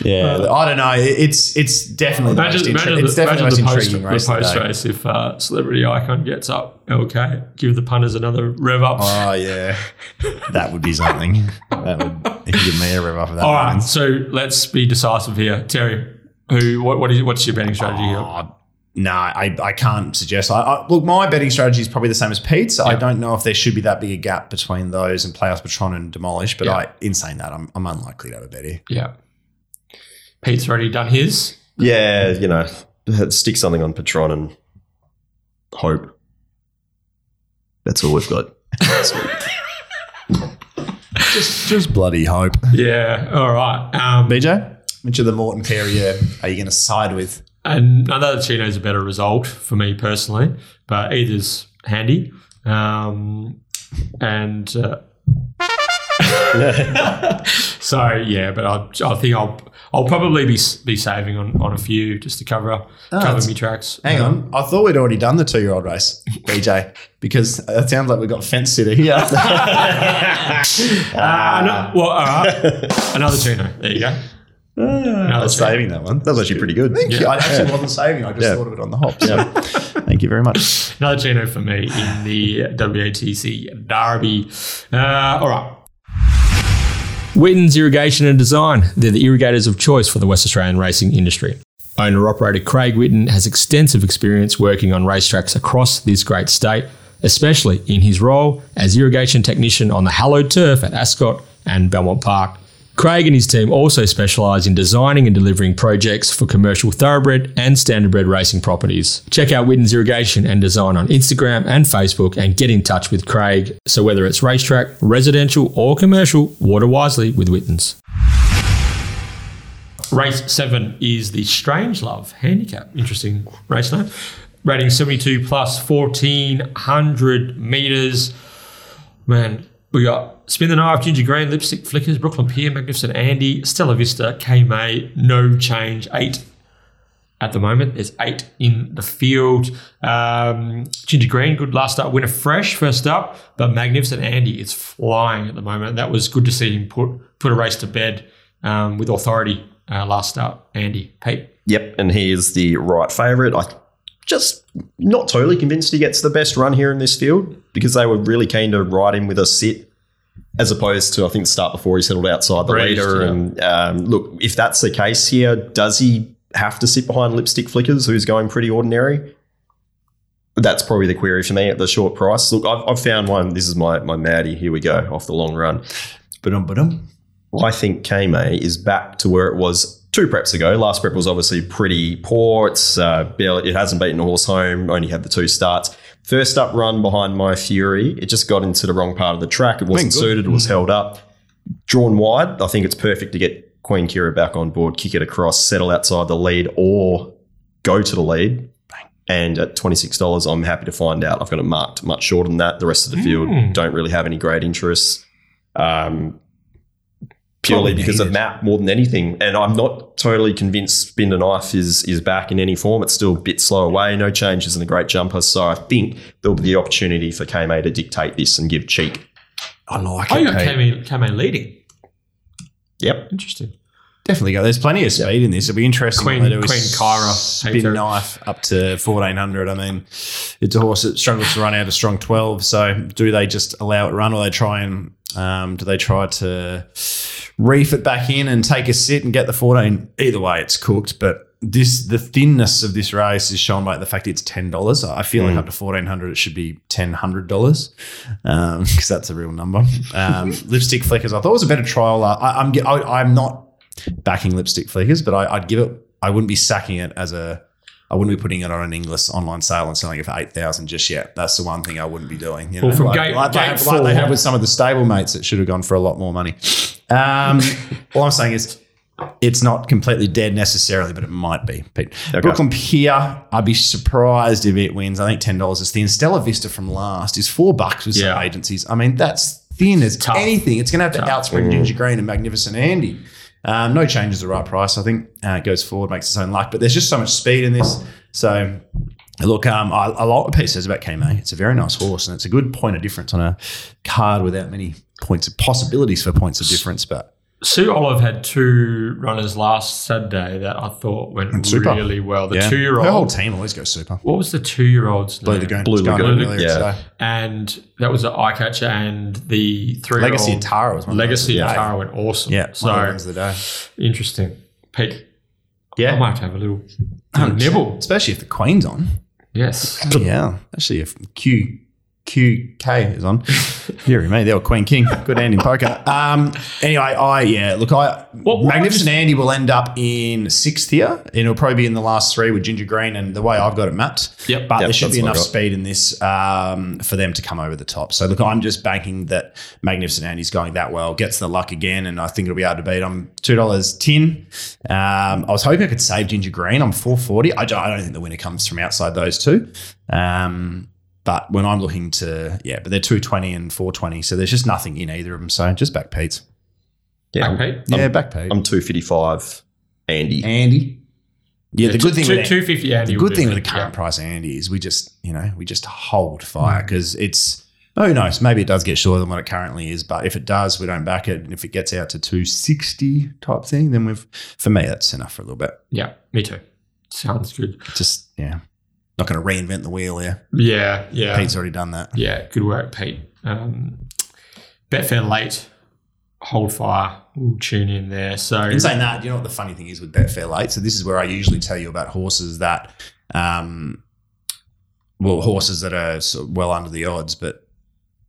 yeah, I don't know. It's it's definitely the most, Imagine, intri- imagine, it's definitely imagine the most the post, intriguing the race. of the post day. race if uh, celebrity icon gets up Okay, give the punters another rev up. Oh yeah, that would be something. That would if you give me a rev off of that. All right, one. so let's be decisive here, Terry. Who? What? What is? What's your betting strategy here? Ah, oh, no, I, I can't suggest. I, I, look, my betting strategy is probably the same as Pete's. I don't know if there should be that big a gap between those and Playhouse Patron and Demolish, but Yeah. I, in saying that, I'm, I'm unlikely to have a bet here. Yeah. Pete's already done his. Yeah, you know, stick something on Patron and hope. That's all we've got. Just, just bloody hope. Yeah. All right. Um, BJ, which of the Morton pair are you, are you going to side with? and another Chino's a better result for me personally, but either's handy. Um, and uh, so yeah, but I, I think I'll I'll probably be be saving on, on a few just to cover cover that's- me tracks. Hang on. I thought we'd already done the two year old race, BJ, because it sounds like we've got fence sitter here. Uh, no- well, all right. Another Chino. There you go. I Another was saving that one. That was actually pretty good. Thank you. I actually wasn't saving. I just Yeah. thought of it on the hop. So thank you very much. Another Chino for me in the WATC Derby. Uh, all right. Witten's Irrigation and Design. They're the irrigators of choice for the West Australian racing industry. Owner operator Craig Witten has extensive experience working on racetracks across this great state, especially in his role as irrigation technician on the hallowed turf at Ascot and Belmont Park. Craig and his team also specialise in designing and delivering projects for commercial thoroughbred and standardbred racing properties. Check out Witten's Irrigation and Design on Instagram and Facebook and get in touch with Craig. So whether it's racetrack, residential or commercial, water wisely with Witten's. Race 7 is the Strange Love Handicap. Interesting race name. Rating 72 plus 1400 metres. Man, we got Spin the Knife, Ginger Green, Lipstick Flickers, Brooklyn Pier, Magnificent Andy, Stella Vista, Kamay, no change, eight at the moment. There's eight in the field. Um, Ginger Green, good last start winner, fresh first up, but Magnificent Andy is flying at the moment. That was good to see him put put a race to bed um, with authority uh, last start. Andy, Pete. Yep, and he is the right favourite. I just not totally convinced he gets the best run here in this field because they were really keen to ride him with a sit, as opposed to I think the start before he settled outside the leader. yeah. And um, look, if that's the case here, does he have to sit behind Lipstick Flickers, who's going pretty ordinary? That's probably the query for me at the short price. Look, I've, I've found one. This is my my Maddie. Here we go off the long run. Ba-dum, ba-dum. I think Kamay is back to where it was two preps ago. Last prep was obviously pretty poor. It's uh, barely, it hasn't beaten a horse home. Only had the two starts. First up run behind My Fury. It just got into the wrong part of the track. It wasn't suited. It was held up. Drawn wide. I think it's perfect to get Queen Kyra back on board, kick it across, settle outside the lead, or go to the lead. And at twenty six dollars, I'm happy to find out. I've got it marked much shorter than that. The rest of the field Mm. don't really have any great interests. Um, purely Probably because of needed. map more than anything. And I'm not totally convinced Spin the Knife is is back in any form. It's still a bit slow away, no changes in the great jumper. So I think there'll be the opportunity for Kamay to dictate this and give cheek. I like Oh, it. you got Pete. Kame, Kame leading. Yep. Interesting. Definitely go. There's plenty of speed in this. It'll be interesting. Queen- what they Queen Kyra, spin Hater. knife up to fourteen hundred. I mean, it's a horse that struggles to run out a strong twelve. So do they just allow it run, or they try and um, do they try to reef it back in and take a sit and get the fourteen? Either way, it's cooked. But this the thinness of this race is shown by the fact it's ten dollars. I feel like up to fourteen hundred, it should be ten hundred dollars because that's a real number. Um, lipstick flickers, I thought was a better trial. Uh, I, I'm I, I'm not backing lipstick flickers, but I, I'd give it. I wouldn't be sacking it as a. I wouldn't be putting it on an English online sale and selling it for eight thousand just yet. That's the one thing I wouldn't be doing. You know, Well, from like, gate- like, they have, like they have with some of the stable mates that should have gone for a lot more money. Um, all I'm saying is. It's not completely dead necessarily, but it might be. Pete. Brooklyn Pier, I'd be surprised if it wins. I think ten dollars is thin. Stella Vista from last is four bucks with some agencies. I mean, that's thin as anything. It's going to have to Tough. outspring Ginger Green and Magnificent Andy. Um, no change is the right price. I think uh, it goes forward, makes its own luck. But there's just so much speed in this. So, look, um, I, I like what Pete says about Kamay. It's a very nice horse, and it's a good point of difference on a card without many points of possibilities for points of difference. But Sue Olive had two runners last Saturday that I thought went super. really well. The yeah, two-year-old, her whole old. team always goes super. What was the two year old's Blue name? Lagoon, Blue was going Lagoon, earlier yeah. today. And that was the eye catcher, and the three year Legacy old of Tara was one of Legacy those. of Tara went awesome. Yeah, so one of the ones of the day. interesting. Pete, Yeah. I might have a little, little nibble. especially if the Queen's on. Yes. Yeah, actually, if Q QK is on, hear me, the old Queen King, good hand in poker. Um, anyway, I yeah, look, I What- what Magnificent Andy will end up in sixth here, and it'll probably be in the last three with Ginger Green, and the way I've got it mapped. Yep. but Yep, there should be enough speed in this um, for them to come over the top. So look, I'm just banking that Magnificent Andy's going that well, gets the luck again, and I think it'll be able to beat. I'm two dollars ten. Um, I was hoping I could save Ginger Green. I'm four forty. I don't, I don't think the winner comes from outside those two. Um, but when I'm looking to, yeah, but they're 220 and 420. So there's just nothing in either of them. So just back Pete's. Yeah, Back Pete? Yeah, back Pete. I'm 255 Andy. Andy. Yeah, the good thing two, with two fifty. the good thing with the current price Andy is we just, you know, we just hold fire because it's, oh, who knows, maybe it does get shorter than what it currently is. But if it does, we don't back it. And if it gets out to 260 type thing, then we've, for me, that's enough for a little bit. Yeah, me too. Sounds good. Just, yeah, not going to reinvent the wheel here. Yeah, yeah. Pete's already done that. Yeah, good work, Pete. Um, Betfair late, hold fire. We'll tune in there. So In saying that, you know what the funny thing is with Betfair late? So this is where I usually tell you about horses that, um, well, horses that are sort of well under the odds, but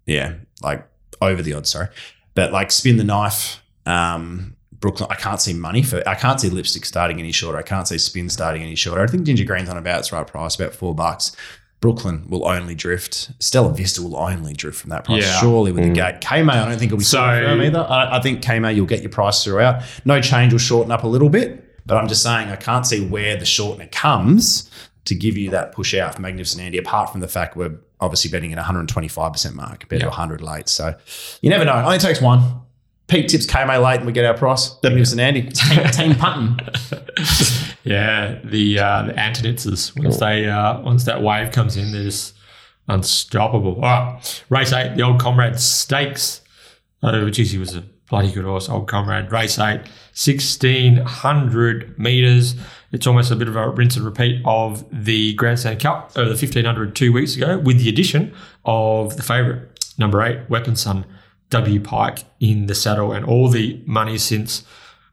yeah, like over the odds. Sorry, but like spin the knife. Um, Brooklyn, I can't see money for. I can't see lipstick starting any shorter. I can't see spin starting any shorter. I think Ginger Green's on about its right price, about four bucks. Brooklyn will only drift. Stella Vista will only drift from that price. Yeah. Surely with the mm. gate. Kamay, I don't think it'll be So- so firm either. I, I think Kamay, you'll get your price throughout. No change will shorten up a little bit, but I'm just saying I can't see where the shortener comes to give you that push out for Magnificent Andy, apart from the fact we're obviously betting at 125% mark compared Yeah. to 100 late. So you never know. It only takes one. Pete tips Kamay late and we get our price. an Andy. Team, team punting. yeah, the uh, the Anthoniszes once they uh, once that wave comes in, they're just unstoppable. All right, race eight, the old comrade stakes. Oh, geez, he was a bloody good horse, old comrade. Race eight, 1600 meters. It's almost a bit of a rinse and repeat of the Grandstand Cup over the 1500 two weeks ago, with the addition of the favourite, number eight, Weapon Son, W Pike in the saddle, and all the money since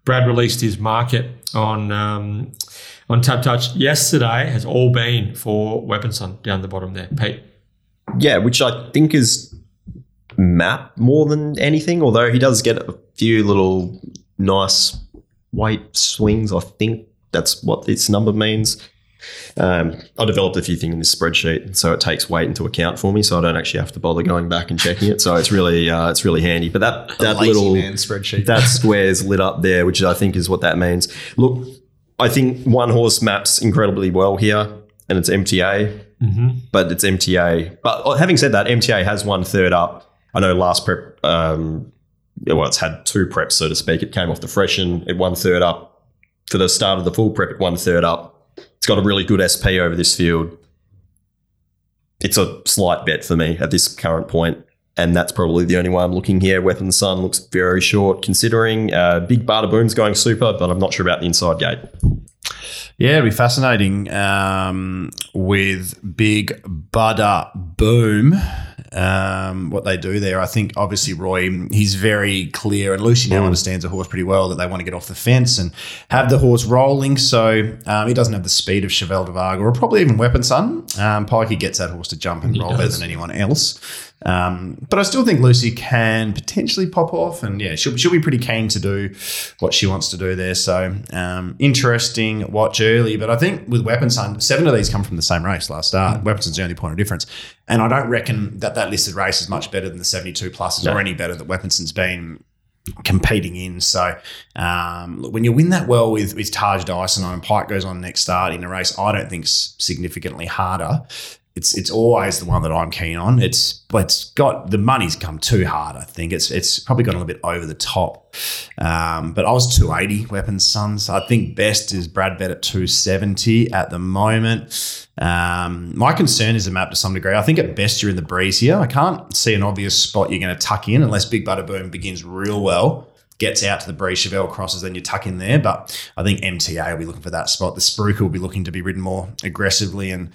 Brad released his market on um, on TABtouch yesterday has all been for Weapon Son down the bottom there. Pete. Yeah, which I think is map more than anything, although he does get a few little nice weight swings. I think that's what this number means. Um, I developed a few things in this spreadsheet, so it takes weight into account for me, so I don't actually have to bother going back and checking it. So it's really uh, it's really handy. But that that little spreadsheet. that square's lit up there, which I think is what that means. Look, I think one horse maps incredibly well here, and it's MTA, but it's MTA. But having said that, MTA has one third up. I know last prep, um, well, it's had two preps, so to speak. It came off the freshen, it one third up. For the start of the full prep, it one third up. Got a really good SP over this field. It's a slight bet for me at this current point and that's probably the only way I'm looking here. Weapon Sun looks very short, considering uh, Big Bada Boom's going super, but I'm not sure about the inside gate. Yeah, it'll be fascinating um, with Big Bada Boom. Um, what they do there, I think obviously Roy, he's very clear, and Lucy now understands the horse pretty well that they want to get off the fence and have the horse rolling. So um, he doesn't have the speed of Chevelle de Varga or probably even Weapon Sun. Um, Pikey gets that horse to jump and roll better than anyone else. Um, but I still think Lucy can potentially pop off, and yeah, she'll, she'll be pretty keen to do what she wants to do there. So um, interesting watch early. But I think with Weapon Sun, seven of these come from the same race last start. Weapon Sun's the only point of difference, and I don't reckon that that listed race is much better than the seventy-two pluses or any better that Weapon Sun's been competing in. So um, look, when you win that well with with Taj Dyson on and Pike goes on next start in a race, I don't think significantly harder. It's it's always the one that I'm keen on. It's but it's got the money's come too hard. I think it's it's probably gone a little bit over the top. Um, but I was 280 weapons sons. I think best is Brad bet at 270 at the moment. Um, my concern is the map to some degree. I think at best you're in the breeze here. I can't see an obvious spot you're going to tuck in unless Big Bada Boom begins real well gets out to the breeze, Chevelle crosses, then you tuck in there. But I think MTA will be looking for that spot. The Spruker will be looking to be ridden more aggressively. And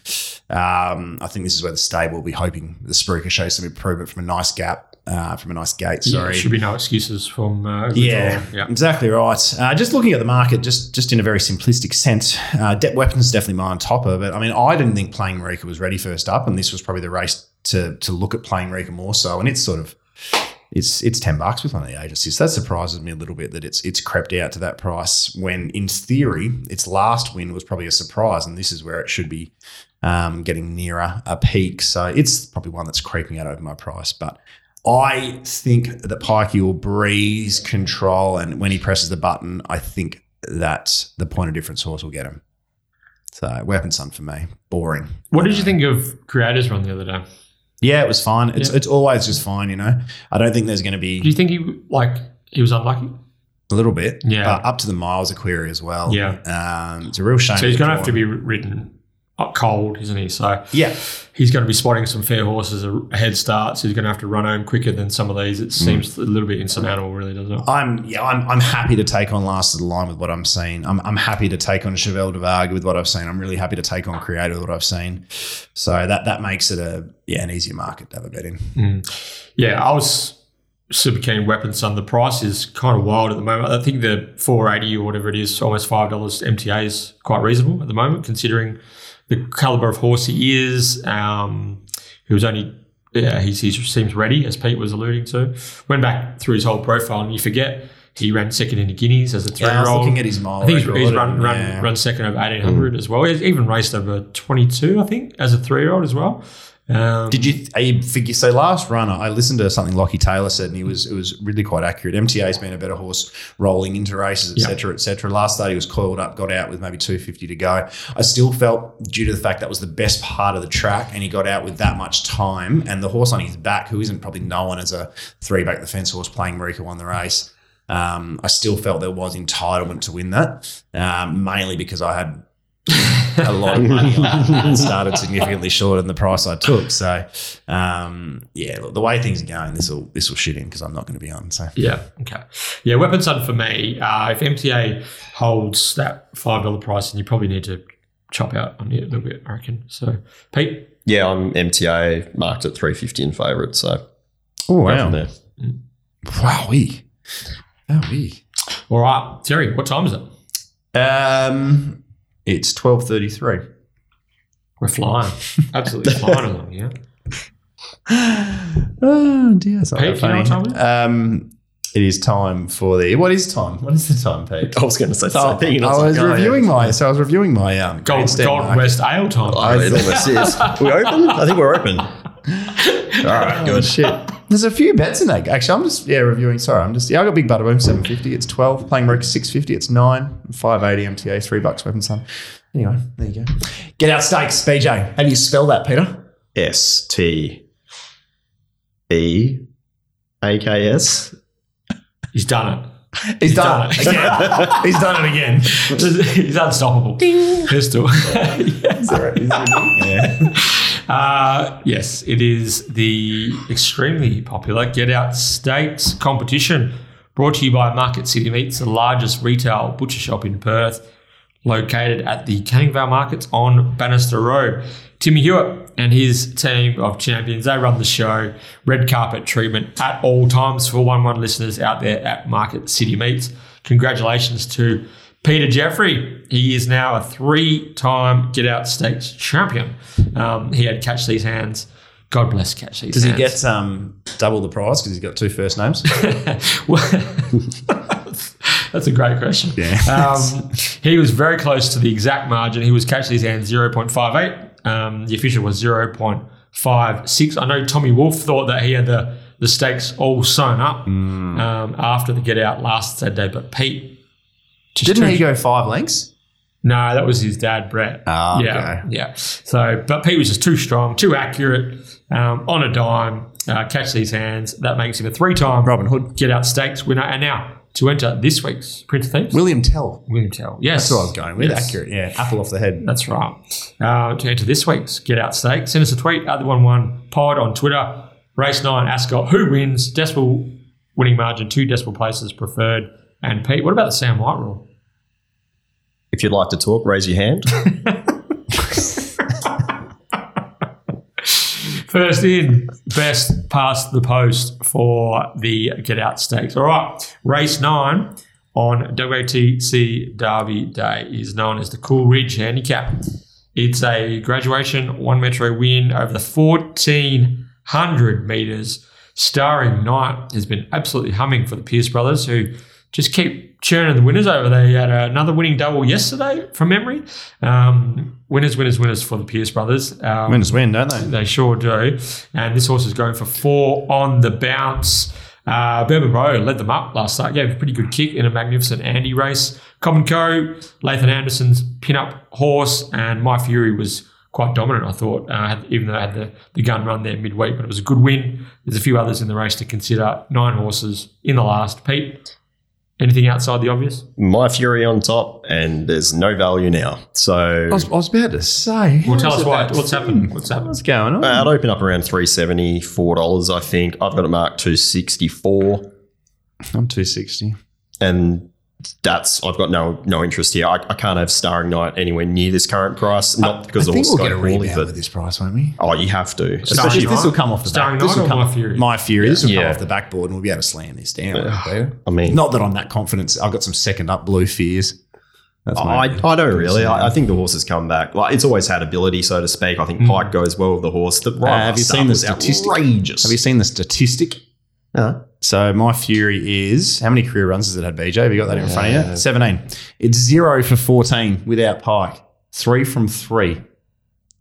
um, I think this is where the stable will be hoping the Spruker shows some improvement from a nice gap uh, from a nice gate. Yeah, Sorry. should be no excuses from uh, Yeah, yeah. exactly right. Uh, just looking at the market, just just in a very simplistic sense, uh, De- weapons is definitely my on top of it. I mean, I didn't think playing Marika was ready first up, and this was probably the race to to look at playing Marika more so. And it's sort of it's it's ten bucks with one of the agencies. That surprises me a little bit that it's it's crept out to that price when in theory its last win was probably a surprise, and this is where it should be um, getting nearer a peak. So it's probably one that's creeping out over my price, but. I think that Pikey will breeze control, and when he presses the button, I think that the point of difference horse will get him. So, Weapon Sun for me, boring. What did you think of Creators Run the other day? Yeah, it was fine. It's Yeah. it's always just fine, you know. I don't think there's going to be Do you think he like he was unlucky? a little bit, Yeah. but up to the miles of query as well. Yeah. um, it's a real shame. So he's going to have to be ridden up cold, isn't he? So yeah, he's going to be spotting some fair horses a a head start. So he's going to have to run home quicker than some of these. It mm. seems a little bit insurmountable, really, doesn't it? I'm yeah, I'm, I'm happy to take on last of the line with what I'm seeing. I'm, I'm happy to take on Chevelle de Varga with what I've seen. I'm really happy to take on Creator with what I've seen. So that that makes it a yeah an easier market to have a bet in. Mm. Yeah, I was super keen. Weapon Sun. The price is kind of wild at the moment. I think the four eighty or whatever it is, almost five dollars MTA is quite reasonable at the moment, considering the caliber of horse he is. Um, he was only yeah, he, he seems ready, as Pete was alluding to. Went back through his whole profile, and you forget he ran second in the Guineas as a three Yeah, I year was old. looking at his mile I think he's, he's run, run, yeah. run second over 1800 as well. He's even raced over 22, I think, as a three year old as well. Um, Did you figure so last runner? I listened to something Lockie Taylor said, and he was it was really quite accurate. MTA's been a better horse rolling into races, etc., etc. Last start he was coiled up, got out with maybe two fifty to go. I still felt due to the fact that was the best part of the track, and he got out with that much time, and the horse on his back, who isn't probably known as a three back the fence horse, playing Marika won the race. Um, I still felt there was entitlement to win that, um, mainly because I had a lot of money and started significantly short than the price I took. So, um, yeah, look, the way things are going, this will this will shit in because I'm not going to be on. So, Yeah. Okay. Yeah. Weapon Sun for me. Uh, if MTA holds that five dollar price, then you probably need to chop out on it a little bit. I reckon. So, Pete. Yeah, I'm MTA marked at 350 in favourite. So oh go from there. wowie, wowie. All right, Terry. What time is it? Um, it's twelve thirty three. We're flying. Absolutely flying along. Yeah. Oh dear, that's Pete, that you know what time it is? Um, it is time for the. What is time? What is the time, Pete? I was going to say the Oh, same thing. and I like, was oh, yeah. reviewing my. So I was reviewing my um, Gold, grandstand Golden market. West Ale time. Oh, it almost is. We open? I think we're open. All right, good. Shit. There's a few bets in that. Actually, I'm just yeah reviewing. Sorry, I'm just yeah. I got Big Bada Boom 750. It's 12. Playing Rook 650. It's nine. 580 MTA. Three bucks. Weapon Sun. Anyway, there you go. Get out stakes, BJ. How do you spell that, Peter? S T E A K S. He's done it. He's done done, it. it again. He's done it again. He's unstoppable. Pistol. yeah. Uh, yes, it is the extremely popular Get Out Stakes competition brought to you by Market City Meats, the largest retail butcher shop in Perth, located at the Canningvale Markets on Bannister Road. Timmy Hewitt and his team of champions, they run the show, red carpet treatment at all times for 1 1 listeners out there at Market City Meats. Congratulations to Peter Jeffrey, he is now a three-time Get Out Stakes champion. Um, he had Catch These Hands. God bless Catch These Does he get um, double the prize because he's got two first names? That's a great question. Yeah. Um, he was very close to the exact margin. He was Catch These Hands 0.58. Um, the official was 0.56. I know Tommy Wolf thought that he had the, the stakes all sewn up Hmm. um, after the Get Out last Saturday, but Pete just Didn't he go five lengths? No, that was his dad, Brett. Ah, yeah, okay. yeah. So, but Pete was just too strong, too accurate, um, on a dime. Uh, catch these hands. That makes him a three-time Robin Hood. Get Out Stakes winner. And now to enter this week's Prince of Thieves, William Tell. William Tell. Yes, That's what I was going with. Yes. Accurate. Yeah. Apple off the head. That's right. Uh, to enter this week's Get Out Stakes, send us a tweet at the one one pod on Twitter. Race nine Ascot. Who wins? Decimal winning margin. Two decimal places preferred. And Pete, what about the Sam White rule? If you'd like to talk, raise your hand. First in, best past the post for the Get Out Stakes. All right, race nine on WATC Derby Day is known as the Cool Ridge Handicap. It's a graduation one metro win over the 1400 meters. Starring Knight has been absolutely humming for the Pierce brothers, who just keep churning the winners over. there. They had another winning double yesterday from memory. Um, winners, winners, winners for the Pierce brothers. Um, Winners win, don't they? they sure do. And this horse is going for four on the bounce. Uh, Bourbon Road led them up last start. Gave a pretty good kick in a magnificent Andy race. Common Co, Lathan Anderson's pin-up horse, and My Fury was quite dominant, I thought, uh, even though I had the, the gun run there midweek, but it was a good win. There's a few others in the race to consider. Nine horses in the last. Pete, anything outside the obvious? My Fury on top, and there's no value now. So I was, I was about to say. Well, tell us is why. What's happened? What's happened? What's going on? uh, I'd open up around three seventy four dollars. I think I've got it marked two sixty four, I'm 260. and that's I've got no no interest here. I, I can't have Starring Knight anywhere near this current price. Not because I the think horse we'll is get a going rebound with this price, won't we? oh, you have to. Starring Especially Especially this will come off the Starring back. This Night will or come, My Fury? My Fury. This will Yeah. come off the backboard and we'll be able to slam this down. I mean, Not that I'm that confident. I've got some second up blue fears. That's my I, I don't really. I, I think the horse has come back. Like it's always had ability, so to speak. I think hmm. Pike goes well with the horse. The right have you start seen the was statistic? Outrageous. Have you seen the statistic? So my Fury is how many career runs has it had, BJ? Have you got that in front of you? Seventeen. It's zero for fourteen without Pike. Three from three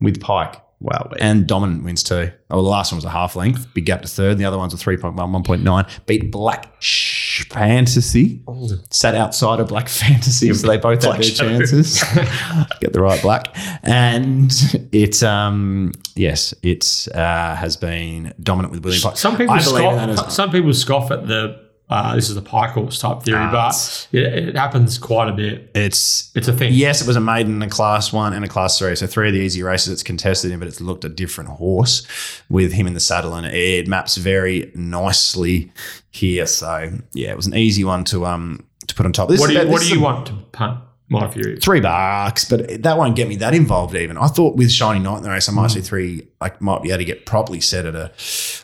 with Pike. Wow. And dominant wins too. Oh, the last one was a half length, big gap to third. The other one's a 3.1, 1.9. Beat Black Sh- Fantasy. Sat outside of Black Fantasy, so they both had their Shadow. chances. Get the right black. And it, um, yes, it uh, has been dominant with William. Some people I believe in that scoff. Some people scoff at the uh, this is the pike horse type theory, Ah, but it, it happens quite a bit. It's It's a thing. Yes, it was a maiden in a class one and a class three. So three of the easy races it's contested in, but it's looked a different horse with him in the saddle and it maps very nicely here. So yeah, it was an easy one to um to put on top. This What do you this What do you a- want to punt my fury? Three bucks, but that won't get me that involved even. I thought with Shiny Knight in the race, I might see three, like might be able to get properly set at a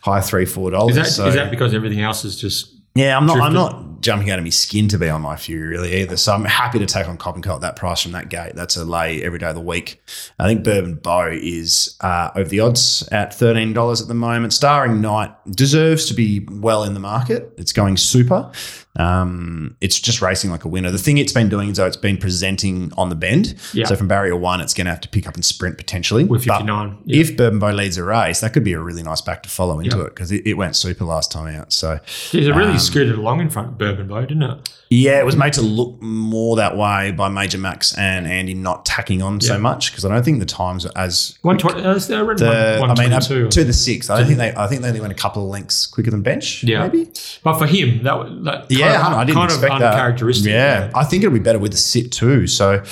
high three, four dollars. Is that is so, that because everything else is just yeah, I'm not. I'm not jumping out of my skin to be on my Fury really either. So I'm happy to take on Cop and Co at that price from that gate. That's a lay every day of the week. I think Bourbon Bow is uh, over the odds at thirteen dollars at the moment. Starring Knight deserves to be well in the market. It's going super. Um, it's just racing like a winner. The thing it's been doing is though it's been presenting on the bend. Yeah. So from barrier one, it's going to have to pick up and sprint potentially with But fifty nine? Yeah. If Bourbon Bow leads a race, that could be a really nice back to follow into Yeah. it because it, it went super last time out. So it really um, scooted along in front of Bourbon Bow, didn't it? yeah, it was made to look more that way by Major Max and Andy not tacking on Yeah. so much because I don't think the times are as One twenty. Uh, I read the one, I mean up 122. to the sixth. I don't think they. I think they only went a couple of lengths quicker than bench. Yeah. maybe. but for him, that was that Yeah, kind of, I didn't kind expect of that. uncharacteristic. Yeah, I think it'll be better with the sit too. So,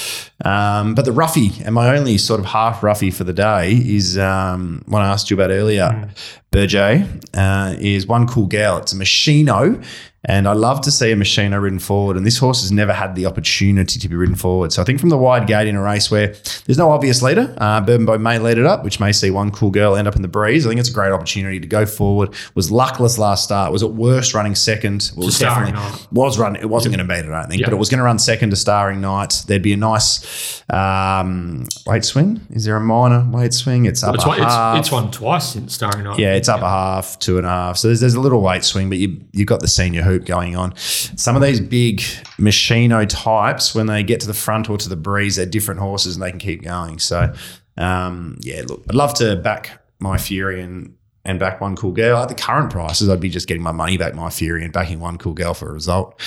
um, but the roughie and my only sort of half roughie for the day is um, one I asked you about earlier. Hmm. Berger uh, is one cool gal. It's a Maschino. And I love to see a Maschino ridden forward. And this horse has never had the opportunity to be ridden forward. So I think from the wide gate in a race where there's no obvious leader, uh, Bourbon Bow may lead it up, which may see one cool girl end up in the breeze. I think it's a great opportunity to go forward. Was luckless last start. Was at worst running second. Well, it was definitely was running. It wasn't going to beat it, I don't think, Yeah. but it was going to run second to Starring Knight. There'd be a nice um, weight swing. Is there a minor weight swing? It's up It's a one, it's, half. it's won twice since starring night. Yeah, it's up a half, two and a half. So there's, there's a little weight swing, but you, you've got the senior hoop going on. Some of these big Maschino types, when they get to the front or to the breeze, they're different horses and they can keep going. So, um, yeah, look, I'd love to back my Fury and, and back one cool girl. At the current prices, I'd be just getting my money back my Fury and backing one cool girl for a result.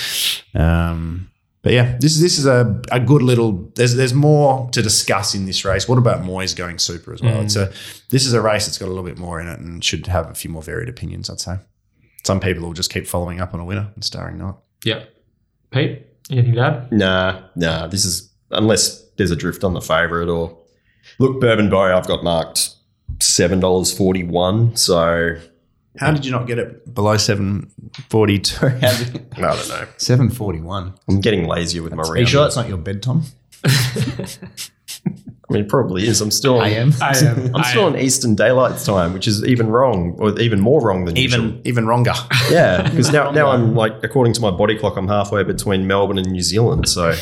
Um, but yeah, this is this is a, a good little. There's there's more to discuss in this race. What about Moyes going super as well? It's a this is a race that's got a little bit more in it and should have a few more varied opinions. I'd say. Some people will just keep following up on a winner and starring not. Yeah. Pete, anything to add? Nah, nah. This is unless there's a drift on the favourite or look, Bourbon Bow. I've got marked seven dollars forty one. So How did you not get it below seven forty two? I don't know. Seven forty one. I'm getting lazier with my Are you sure that's not your bed, Tom? I mean, it probably is. I'm still on, AM. I am. I'm still on Eastern Daylight Time, which is even wrong, or even more wrong than usual. Even even wronger. Yeah, because now, now I'm like, according to my body clock, I'm halfway between Melbourne and New Zealand. So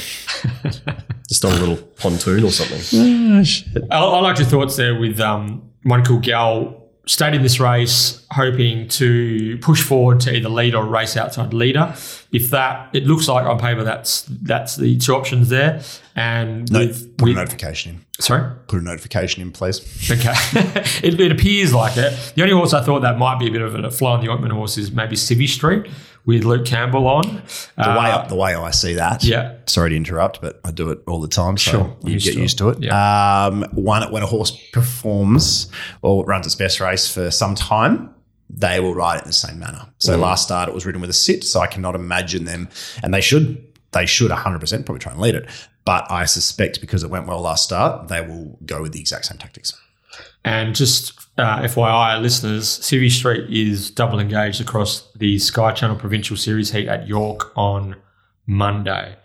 just on a little pontoon or something. I, I like your thoughts there with um, one cool gal stayed in this race hoping to push forward to either lead or race outside leader. If that, it looks like on paper that's that's the two options there. And No, with, put a notification in. sorry, Put a notification in, please. okay, it, it appears like it. The only horse I thought that might be a bit of a fly on the ointment horse is maybe Civvy Street with Luke Campbell on. The way up, the way I see that. yeah. Sorry to interrupt, but I do it all the time, so Sure. you get to used to it. Yeah. Um, one when a horse performs or runs its best race for some time, they will ride it in the same manner. So Mm. last start it was ridden with a sit, so I cannot imagine them, and they should they should 100% probably try and lead it. But I suspect because it went well last start, they will go with the exact same tactics. And just uh, FYI, listeners, Civvy Street is double engaged across the Sky Channel Provincial Series heat at York on Monday.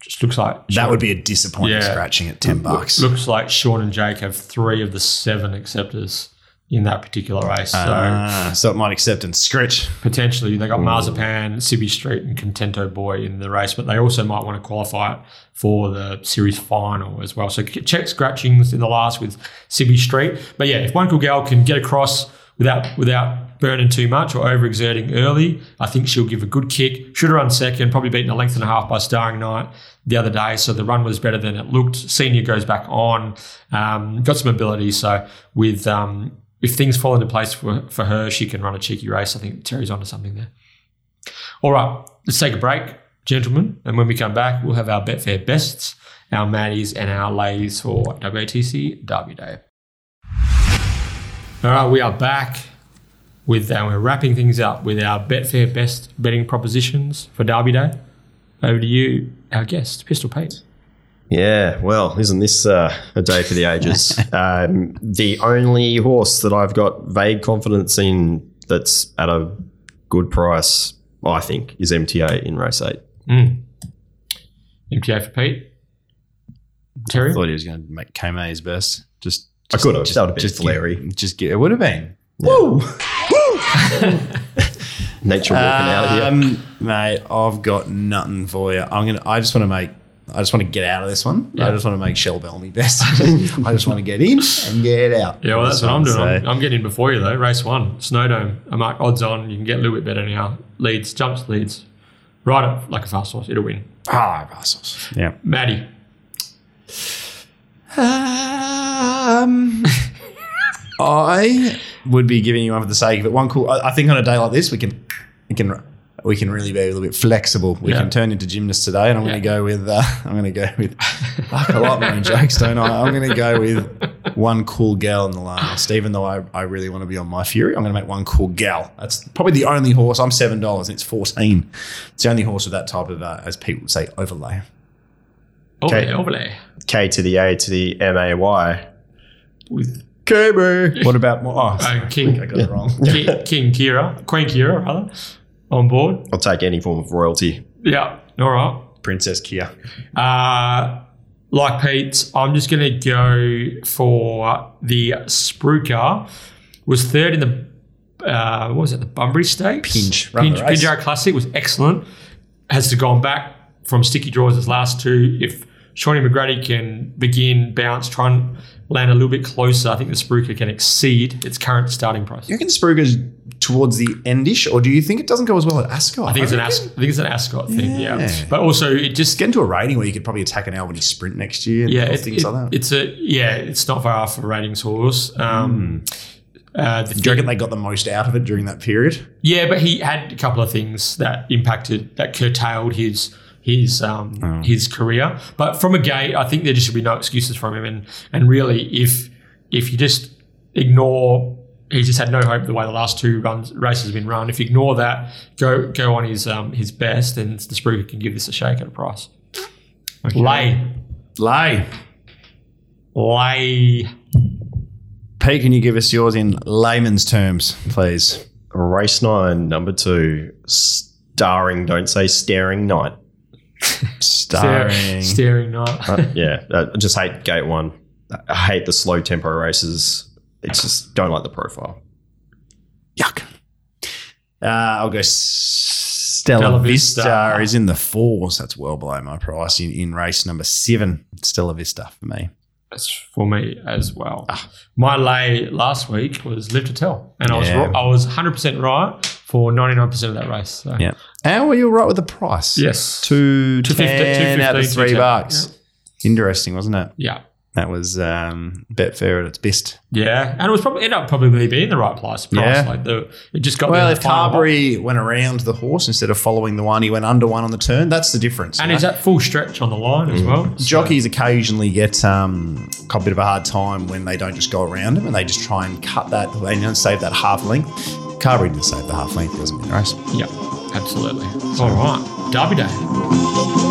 Just looks like That would be a disappointing Yeah. scratching at 10 bucks. Looks like Sean and Jake have three of the seven acceptors in that particular race. So Ah, so it might accept and scratch. potentially they got Marzipan, Civvy Street, and Contento Boy in the race, but they also might want to qualify it for the series final as well. So check scratchings in the last with Civvy Street. But yeah, if one cool gal can get across without without burning too much or overexerting early, I think she'll give a good kick. Should have run second, probably beaten a length and a half by Starring Knight the other day. So the run was better than it looked. Senior goes back on, um, got some ability. So with um, if things fall into place for, for her, she can run a cheeky race. I think Terry's onto something there. All right, let's take a break, gentlemen. And when we come back, we'll have our Betfair bests, our Maddies, and our lays for WATC Derby Day. All right, we are back with, and we're wrapping things up with our Betfair best betting propositions for Derby Day. Over to you, our guest, Pistol Pete. Yeah, well, isn't this uh, a day for the ages? um, the only horse that I've got vague confidence in that's at a good price, I think, is MTA in race eight. Mm. MTA for Pete. Terry? I thought he was going to make Kame his best. Just, I just- could have. Just, That would have been just flary. Get, just get. It would have been. Woo! Nature walking out of here. Um, mate, I've got nothing for you. I'm gonna. I just want to make. I just want to get out of this one. I just want to make Shell Bellamy best. I just want to get in and get out. Yeah, well, that's what I'm doing. So- I'm, I'm getting in before you, though. Race one, Snowdome. I mark odds on. You can get a little bit better now. Leads, jumps, leads. Ride it like a fast horse. It'll win. Ah, fast horse. Yeah. Maddie. Um, I would be giving you one for the sake of it. One cool. I, I think on a day like this, we can, we can, we can really be a little bit flexible. We Yeah. can turn into gymnasts today, and I'm Yeah. going to go with. Uh, I'm going to go with. Fuck, I like my own jokes, don't I? I'm going to go with one cool gal in the last. Even though I, I really want to be on my fury, I'm going to make one cool gal. That's probably the only horse. I'm seven dollars, and it's fourteen. It's the only horse with that type of, uh, as people would say, overlay. Overlay, Okay. overlay. K to the A to the M A Y. With Cobra. What about more? Oh, uh, King, I got it wrong. King, King Kira, Queen Kyra, rather, on board. I'll take any form of royalty. Yeah, all right. Princess Kia. Uh, like Pete, I'm just going to go for the Spruker. Was third in the, uh, what was it, the Bunbury Stakes? Pinch. Pinge, the Classic was excellent. Has to gone back from sticky draws its last two. If Shawnee McGrady can begin, bounce, try and land a little bit closer, I think the Spruker can exceed its current starting price. You reckon Spruker's towards the endish, or do you think it doesn't go as well at Ascot? I think it's an As- I think it's an Ascot thing, yeah. Yeah. But also, it just Get into a rating where you could probably attack an Albany Sprint next year. and yeah, it, things it- like that. it's a yeah, it's not far off a ratings horse. Um, uh, the do you reckon they got the most out of it during that period? yeah, but he had a couple of things that impacted that curtailed his his um, Oh. his career. But from a gate, I think there just should be no excuses from him. And and really, if if you just ignore. He just had no hope the way the last two runs races have been run. If you ignore that, go go on his um, his best, and the Spruker can give this a shake at a price. Lay, Lay. lay. Pete, can you give us yours in layman's terms, please? Race nine, number two, starring, don't say staring night. Starring. Staring night. Uh, yeah, I just hate gate one. I hate the slow tempo races. It's just don't like the profile. Yuck. Uh, I'll go Stella, Stella Vista. Vista. is in the fours. That's well below my price in, in race number seven. Stella Vista for me. That's for me as well. My lay last week was Live to Tell, and I was Yeah. I was 100 percent right for 99 percent of that race. So. Yeah. And were you right with the price? Yes. Two, 250, ten out of three 210. bucks. Interesting, wasn't it? Yeah. That was um, Betfair at its best. Yeah, and it was probably ended up probably being the right price. price. Yeah. Like the it just got Well, if the Carberry went around the horse instead of following the one, he went under one on the turn. That's the difference. and you he's know? at full stretch on the line as well. So- Jockeys occasionally get um, a bit of a hard time when they don't just go around him and they just try and cut that, they don't save that half length. Carberry didn't save the half length, he doesn't win the race. Yeah, absolutely. All right, Derby Day.